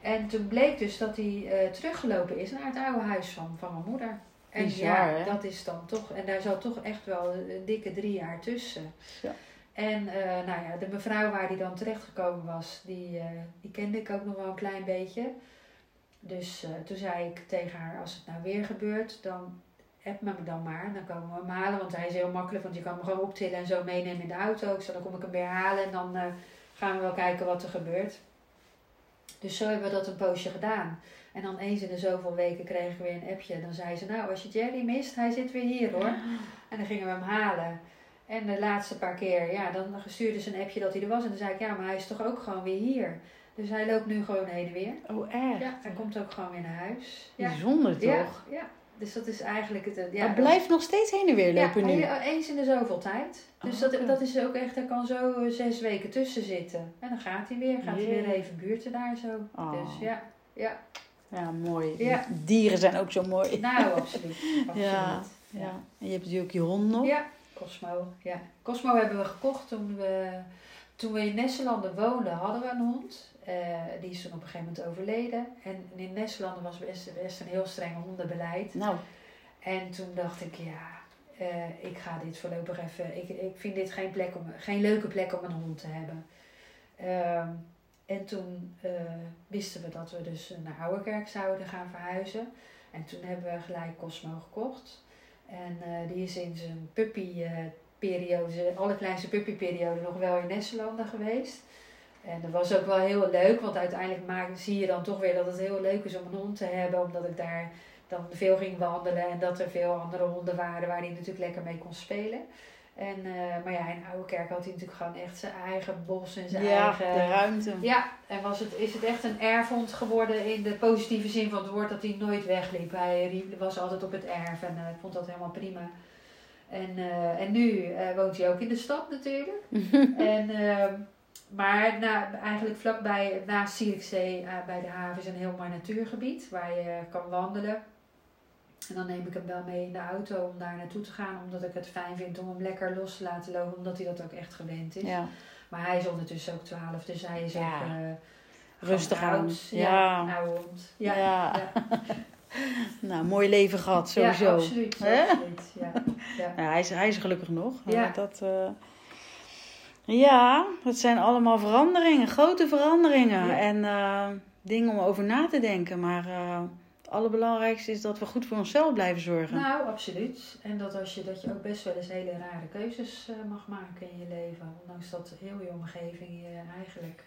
En toen bleek dus dat hij uh, teruggelopen is naar het oude huis van, van mijn moeder. En Bizar, ja, hè? dat is dan toch, en daar zat toch echt wel een dikke drie jaar tussen. Ja. En nou ja, de mevrouw waar hij dan terechtgekomen was, die, die kende ik ook nog wel een klein beetje. Dus toen zei ik tegen haar, als het nou weer gebeurt, dan app me dan maar. Dan komen we hem halen, want hij is heel makkelijk. Want je kan hem gewoon optillen en zo meenemen in de auto. Ik dan kom ik hem weer halen en dan gaan we wel kijken wat er gebeurt. Dus zo hebben we dat een poosje gedaan. En dan eens in de zoveel weken kregen we weer een appje. Dan zei ze, nou als je Jerry mist, hij zit weer hier hoor. En dan gingen we hem halen. En de laatste paar keer, ja, dan stuurde ze een appje dat hij er was. En dan zei ik, ja, maar hij is toch ook gewoon weer hier. Dus hij loopt nu gewoon heen en weer. Oh, echt? Ja, hij komt ook gewoon weer naar huis. Ja. Bijzonder toch? Ja, ja. Dus dat is eigenlijk het. Ja, het blijft nog steeds heen en weer lopen nu. Ja, eens in de zoveel tijd. Dus oh, dat, dat is ook echt, er kan zo zes weken tussen zitten. En dan gaat hij weer, gaat hij weer even buurten daar zo. Oh. Dus ja, ja. Ja, mooi. Ja. Dieren zijn ook zo mooi. Nou, absoluut. absoluut. Ja, ja. En je hebt natuurlijk je hond nog. Ja, Cosmo. Ja. Cosmo hebben we gekocht toen we, toen we in Nesselanden woonden, hadden we een hond. Uh, die is toen op een gegeven moment overleden. En in Nederland was best, best een heel streng hondenbeleid. Nou. En toen dacht ik, ja, uh, ik ga dit voorlopig even. Ik, ik vind dit geen, plek om, geen leuke plek om een hond te hebben. Uh, en toen uh, wisten we dat we dus naar Ouwekerk zouden gaan verhuizen. En toen hebben we gelijk Cosmo gekocht. En die is in zijn puppyperiode, zijn allerkleinste puppyperiode, nog wel in Nesselanden geweest. En dat was ook wel heel leuk, want uiteindelijk maak, zie je dan toch weer dat het heel leuk is om een hond te hebben, omdat ik daar dan veel ging wandelen en dat er veel andere honden waren waar hij natuurlijk lekker mee kon spelen. En, uh, maar ja, in Oude had hij natuurlijk gewoon echt zijn eigen bos en zijn ja, eigen... de ruimte. Ja, en was het, is het echt een erfhond geworden in de positieve zin van het woord dat hij nooit wegliep. Hij was altijd op het erf en uh, ik vond dat helemaal prima. En, uh, en nu woont hij ook in de stad natuurlijk. en ehm, maar na, eigenlijk vlakbij, naast Zierikzee, bij de haven, is een heel mooi natuurgebied waar je kan wandelen. En dan neem ik hem wel mee in de auto om daar naartoe te gaan, omdat ik het fijn vind om hem lekker los te laten lopen, omdat hij dat ook echt gewend is. Ja. Maar hij is ondertussen ook 12, dus hij is ook uh, rustig oud. Ja, ja. oude hond. Ja. ja. nou, mooi leven gehad, sowieso. Ja, absoluut. Ja, hij, is, hij is gelukkig nog. Ja. Dat, eh, ja, het zijn allemaal veranderingen, grote veranderingen. En eh, dingen om over na te denken. Maar het allerbelangrijkste is dat we goed voor onszelf blijven zorgen. Nou, absoluut. En dat, als je, dat je ook best wel eens hele rare keuzes eh, mag maken in je leven. Ondanks dat heel je omgeving je eigenlijk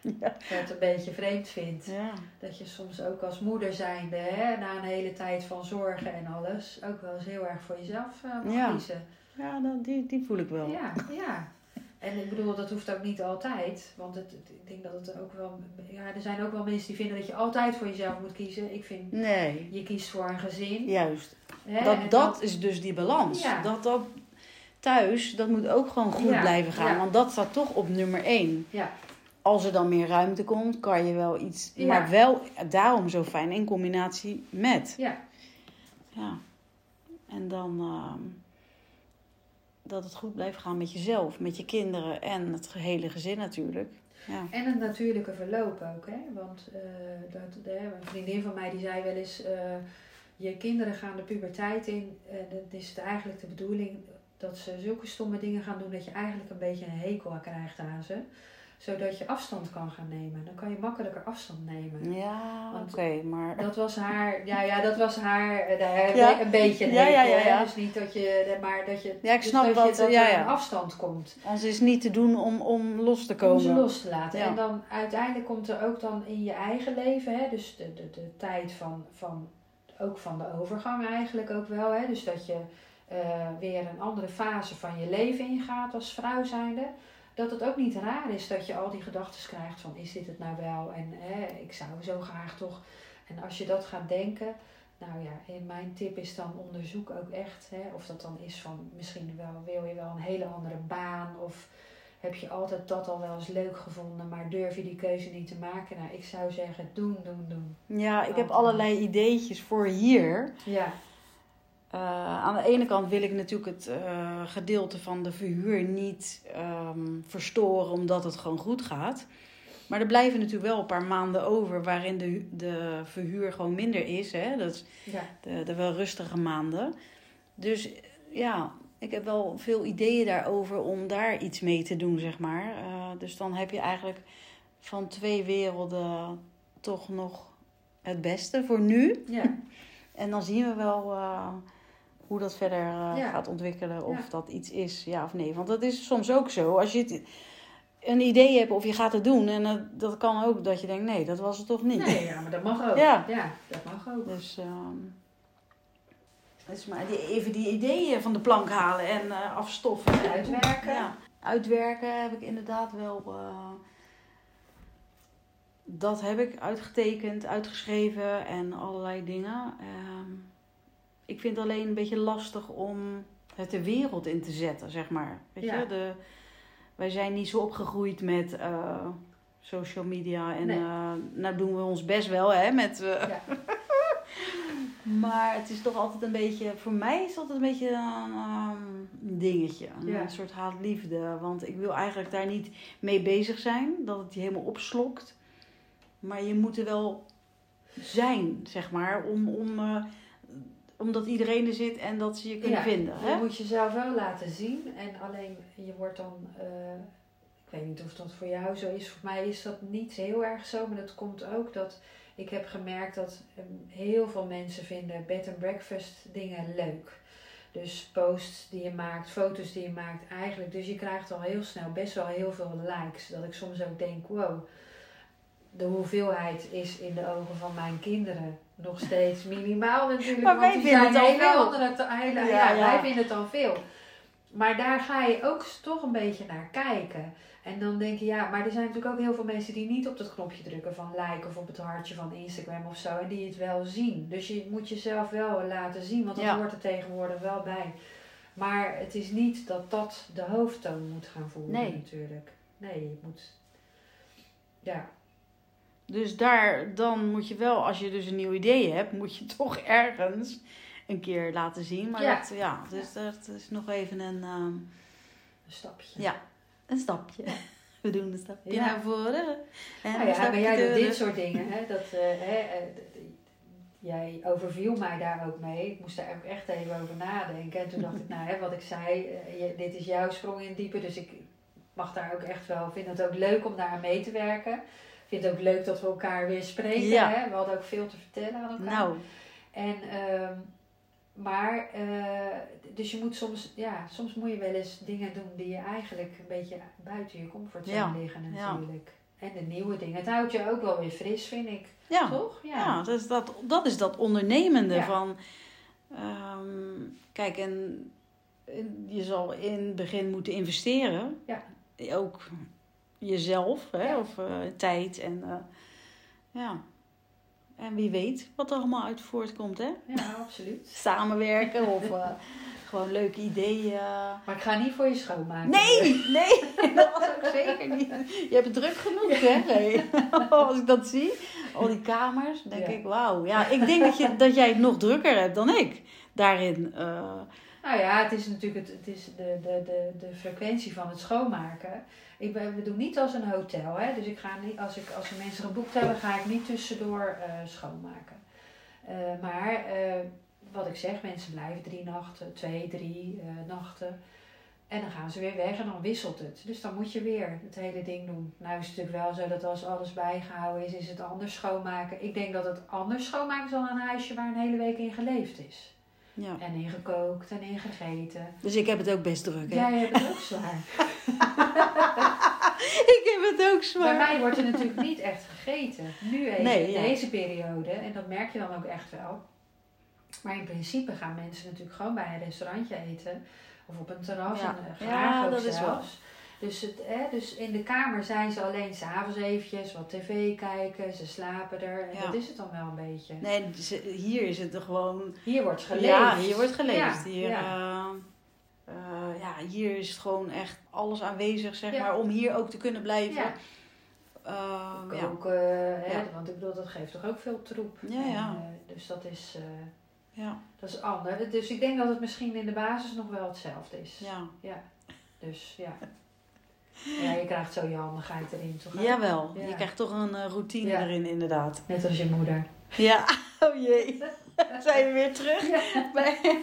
Ja. het een beetje vreemd vindt. Ja. Dat je soms ook als moeder zijnde, hè, na een hele tijd van zorgen en alles, ook wel eens heel erg voor jezelf eh, mag Ja. kiezen. Ja, dat, die, die voel ik wel. Ja, ja. En ik bedoel, dat hoeft ook niet altijd. Want het, het- ik denk dat het ook wel. Ja, er zijn ook wel mensen die vinden dat je altijd voor jezelf moet kiezen. Ik vind, Nee, je kiest voor een gezin. juist. Hè, Dat, dat is dus die balans. Ja. Dat dat thuis, dat moet ook gewoon goed Ja, blijven gaan. ja. Want dat staat toch op nummer één. Ja, Als er dan meer ruimte komt, kan je wel iets. Maar wel daarom zo fijn in combinatie met. ja, Ja. En dan ehm, dat het goed blijft gaan met jezelf, met je kinderen en het gehele gezin natuurlijk. Ja. En het natuurlijke verloop ook, hè? Want eh, dat, hè, een vriendin van mij die zei wel eens: eh, je kinderen gaan de puberteit in. En dan is eigenlijk de bedoeling dat ze zulke stomme dingen gaan doen dat je eigenlijk een beetje een hekel krijgt aan ze. Zodat je afstand kan gaan nemen. Dan kan je makkelijker afstand nemen. Ja, oké, maar. Dat was haar, ja, ja, dat was haar, eh, daar- Ja. een beetje een Ja, ja, hekel, ja. Dus niet dat je, maar dat je, Ja, ik dus snap dat, wat, je, dat ja, er ja. een afstand komt. Anders is niet te doen om, om los te Om ze komen. los te laten. En dan uiteindelijk komt er ook dan in je eigen leven, hè, dus de, de, de tijd van, van, ook van de overgang eigenlijk ook wel. Hè, dus dat je eh, weer een andere fase van je leven ingaat als vrouw zijnde. Dat het ook niet raar is dat je al die gedachten krijgt van is dit het nou wel? En ik zou zo graag toch. En als je dat gaat denken, nou ja, en mijn tip is dan onderzoek ook echt. Hè, of dat dan is van misschien wel, wil je wel een hele andere baan of heb je altijd dat al wel eens leuk gevonden, maar durf je die keuze niet te maken? Nou, ik zou zeggen, doen, doen, doen. Ja, ik heb allerlei ideetjes voor hier. Ja, Eh, aan de ene kant wil ik natuurlijk het eh, gedeelte van de verhuur niet ehm, verstoren, omdat het gewoon goed gaat. Maar er blijven natuurlijk wel een paar maanden over waarin de, de verhuur gewoon minder is. Hè? Dat is ja, de, de wel rustige maanden. Dus ja, ik heb wel veel ideeën daarover om daar iets mee te doen, zeg maar. Eh, dus dan heb je eigenlijk van twee werelden toch nog het beste voor nu. ja, En dan zien we wel hoe dat verder eh, Ja. gaat ontwikkelen. Of Ja. dat iets is, ja of nee. Want dat is soms ook zo. Als je het- een idee hebt of je gaat het doen. En dat, dat kan ook dat je denkt, nee, dat was het toch niet. nee, ja, maar dat mag ook. Ja. dat mag ook. Dus, ehm dus maar die, even die ideeën van de plank halen en eh, afstoffen. En uitwerken. Ja, uitwerken heb ik inderdaad wel. eh, dat heb ik uitgetekend, uitgeschreven en allerlei dingen. Ehm, ik vind het alleen een beetje lastig om het de wereld in te zetten, zeg maar. Weet Ja. je, de, wij zijn niet zo opgegroeid met eh, social media. En Nee. eh, nou doen we ons best wel, hè, met... eh, Ja. maar het is toch altijd een beetje, voor mij is dat een beetje een ehm, dingetje. Een Ja. soort haat-liefde. Want ik wil eigenlijk daar niet mee bezig zijn. Dat het je helemaal opslokt. Maar je moet er wel zijn, zeg maar. Om, om, omdat iedereen er zit en dat ze je kunnen Ja, vinden. Je Hè? moet jezelf wel laten zien. En alleen, je wordt dan... eh, ik weet niet of dat voor jou zo is. Voor mij is dat niet heel erg zo. Maar dat komt ook dat... Ik heb gemerkt dat eh, heel veel mensen vinden bed and breakfast dingen leuk. Dus posts die je maakt, foto's die je maakt, eigenlijk. Dus je krijgt al heel snel best wel heel veel likes. Dat ik soms ook denk, wow, de hoeveelheid is in de ogen van mijn kinderen nog steeds minimaal natuurlijk. Maar wij die vinden zijn het al veel. andere te- hele- Ja, ja, ja. wij vinden het dan veel. Maar daar ga je ook toch een beetje naar kijken. En dan denk je, ja, maar er zijn natuurlijk ook heel veel mensen die niet op dat knopje drukken van like of op het hartje van Instagram of zo. En die het wel zien. Dus je moet jezelf wel laten zien, want dat hoort er tegenwoordig wel bij. Maar het is niet dat dat de hoofdtoon moet gaan voeren Nee. natuurlijk. Nee, je moet... Ja, Dus daar, dan moet je wel, als je dus een nieuw idee hebt, moet je toch ergens een keer laten zien. Maar Ja. dat, ja, dus dat is nog even een, ehm, een stapje. Ja. een stapje. We doen een stapje Ja. naar voren. En Nou ja, maar jij doet dit soort dingen. Hè? Dat, eh, hè, eh, jij overviel mij daar ook mee. Ik moest daar ook echt even over nadenken. En toen dacht ik, nou hè, wat ik zei, eh, je- dit is jouw sprong in het diepe. Dus ik mag daar ook echt wel, vind het ook leuk om daar aan mee te werken. Ik vind het ook leuk dat we elkaar weer spreken. Ja. Hè? We hadden ook veel te vertellen aan elkaar. Nou, En, ehm, maar, eh, dus je moet soms, ja, soms moet je wel eens dingen doen die je eigenlijk een beetje buiten je comfortzone Ja, liggen ja. natuurlijk. En de nieuwe dingen. Het houdt je ook wel weer fris, vind ik. ja. Toch? Ja, dat, is dat, dat is dat ondernemende Ja. van... ehm, kijk, en, en je zal in het begin moeten investeren. Ja. Ook jezelf, hè, Ja. of eh, tijd en... eh, ja. En wie weet wat er allemaal uit voortkomt, hè? Ja, absoluut. Samenwerken of eh, gewoon leuke ideeën. Maar ik ga niet voor je schoonmaken. Nee, nee, dat was ook zeker niet. Je hebt het druk genoeg, hè? Nee. Als ik dat zie, al die kamers, denk Ja. ik, wauw. Ja, ik denk dat, je, dat jij het nog drukker hebt dan ik daarin. Nou ja, het is natuurlijk het, het is de, de, de, de frequentie van het schoonmaken. Ik we doen niet als een hotel, hè? dus ik ga niet, als, ik, als we mensen geboekt hebben, ga ik niet tussendoor eh, schoonmaken. Eh, maar eh, wat ik zeg, mensen blijven drie nachten, twee, drie nachten. En dan gaan ze weer weg en dan wisselt het. Dus dan moet je weer het hele ding doen. Nou is het natuurlijk wel zo dat als alles bijgehouden is, is het anders schoonmaken. Ik denk dat het anders schoonmaken is dan een huisje waar een hele week in geleefd is. Ja. En in gekookt en in gegeten. Dus ik heb het ook best druk, hè? Jij hebt het ook zwaar. Ik heb het ook Bij zwaar. mij wordt er natuurlijk niet echt gegeten. Nu even Nee, ja. deze periode. En dat merk je dan ook echt wel. Maar in principe gaan mensen natuurlijk gewoon bij een restaurantje eten. Of op een terras. Ja. En, eh, Ja, graag ook dat is zelfs. Dus, het, hè, dus in de kamer zijn ze alleen s'avonds eventjes wat tv kijken. Ze slapen er. En Ja. dat is het dan wel een beetje. Nee, ze- hier is het er gewoon... Hier wordt geleefd. Ja, hier wordt geleefd. Ja, Hier, ja. eh, eh, ja, hier is het gewoon echt alles aanwezig, zeg Ja. maar, om hier ook te kunnen blijven. Ja. Eh, ja. Koken, hè, Ja. want ik bedoel, dat geeft toch ook veel troep. Ja, ja. En, eh, dus dat is, Ja, dat is anders. Dus ik denk dat het misschien in de basis nog wel hetzelfde is. ja. Dus ja. Ja, je krijgt zo je handigheid erin, toch? Jawel, Ja. je krijgt toch een eh, routine Ja. erin, inderdaad. Net als je moeder. Ja, oh jee. Zijn we weer terug? Ja, Bij-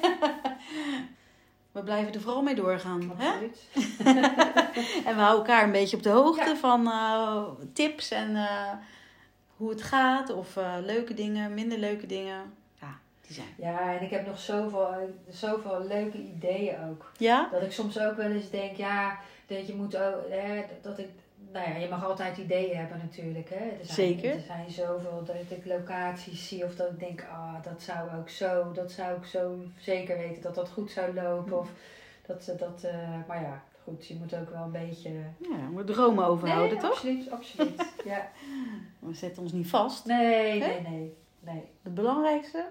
We blijven er vooral mee doorgaan. Hè? En we houden elkaar een beetje op de hoogte van eh, tips en eh, hoe het gaat. Of leuke dingen, minder leuke dingen. Ja, die zijn. Ja, en ik heb nog zoveel, zoveel leuke ideeën ook. Ja? Dat ik soms ook wel eens denk, ja, dat je moet ook, hè, dat ik, nou ja, je mag altijd ideeën hebben natuurlijk, hè. Er zijn, Zeker. Er zijn zoveel dat ik locaties zie of dat ik denk, ah, dat zou ook zo, dat zou ik zo zeker weten dat dat goed zou lopen. Of dat, eh, dat eh, maar ja, goed, je moet ook wel een beetje... Ja, we dromen overhouden, toch? absoluut, absoluut. ja. We zetten ons niet vast. Nee, Hè? nee, nee, nee. Het belangrijkste,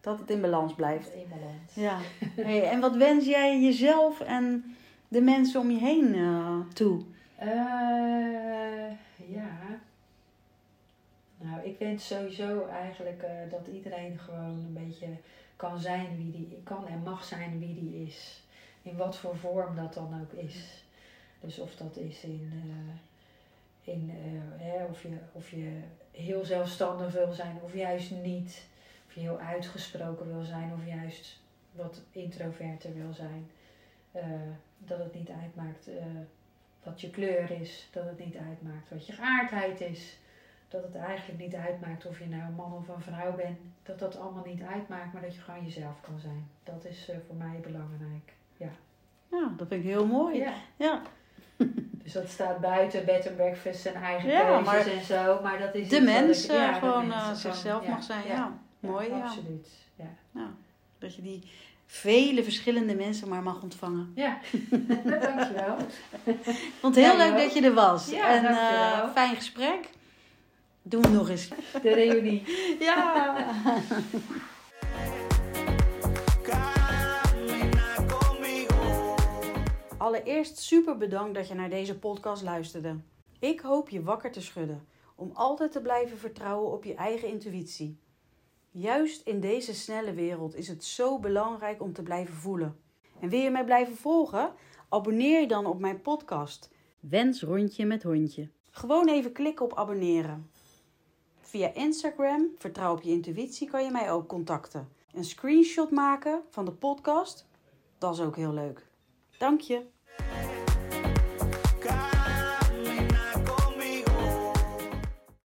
dat het in balans blijft. In balans. Ja. Hey, en wat wens jij jezelf en de mensen om je heen eh, toe? Eh, ja. Nou, ik wens sowieso eigenlijk eh, dat iedereen gewoon een beetje kan zijn wie die kan en mag zijn wie die is. In wat voor vorm dat dan ook is. Dus of dat is in, in hè, of, je, of je heel zelfstandig wil zijn of juist niet. Of je heel uitgesproken wil zijn of juist wat introverter wil zijn. Dat het niet uitmaakt eh, wat je kleur is, dat het niet uitmaakt wat je geaardheid is. Dat het eigenlijk niet uitmaakt of je nou een man of een vrouw bent. Dat dat allemaal niet uitmaakt, maar dat je gewoon jezelf kan zijn. Dat is eh, voor mij belangrijk. Ja, dat vind ik heel mooi. Ja. Ja. Dus dat staat buiten bed and breakfast en eigen Ja, maar en zo. Maar dat is De mens ja, de gewoon eh, gewoon, zichzelf ja, mag zijn. Ja, mooi. Ja. Absoluut. Ja, Dat je die vele verschillende mensen maar mag ontvangen. ja. dankjewel. Ik vond het heel Ja, leuk dat je er was. Ja, en eh, fijn gesprek. Doen we nog eens. De reunie. Ja. Allereerst super bedankt dat je naar deze podcast luisterde. Ik hoop je wakker te schudden om altijd te blijven vertrouwen op je eigen intuïtie. Juist in deze snelle wereld is het zo belangrijk om te blijven voelen. En wil je mij blijven volgen? Abonneer je dan op mijn podcast. Wens rondje met hondje. Gewoon even klikken op abonneren. Via Instagram, Vertrouw op je intuïtie, kan je mij ook contacten. Een screenshot maken van de podcast, dat is ook heel leuk. Dank je.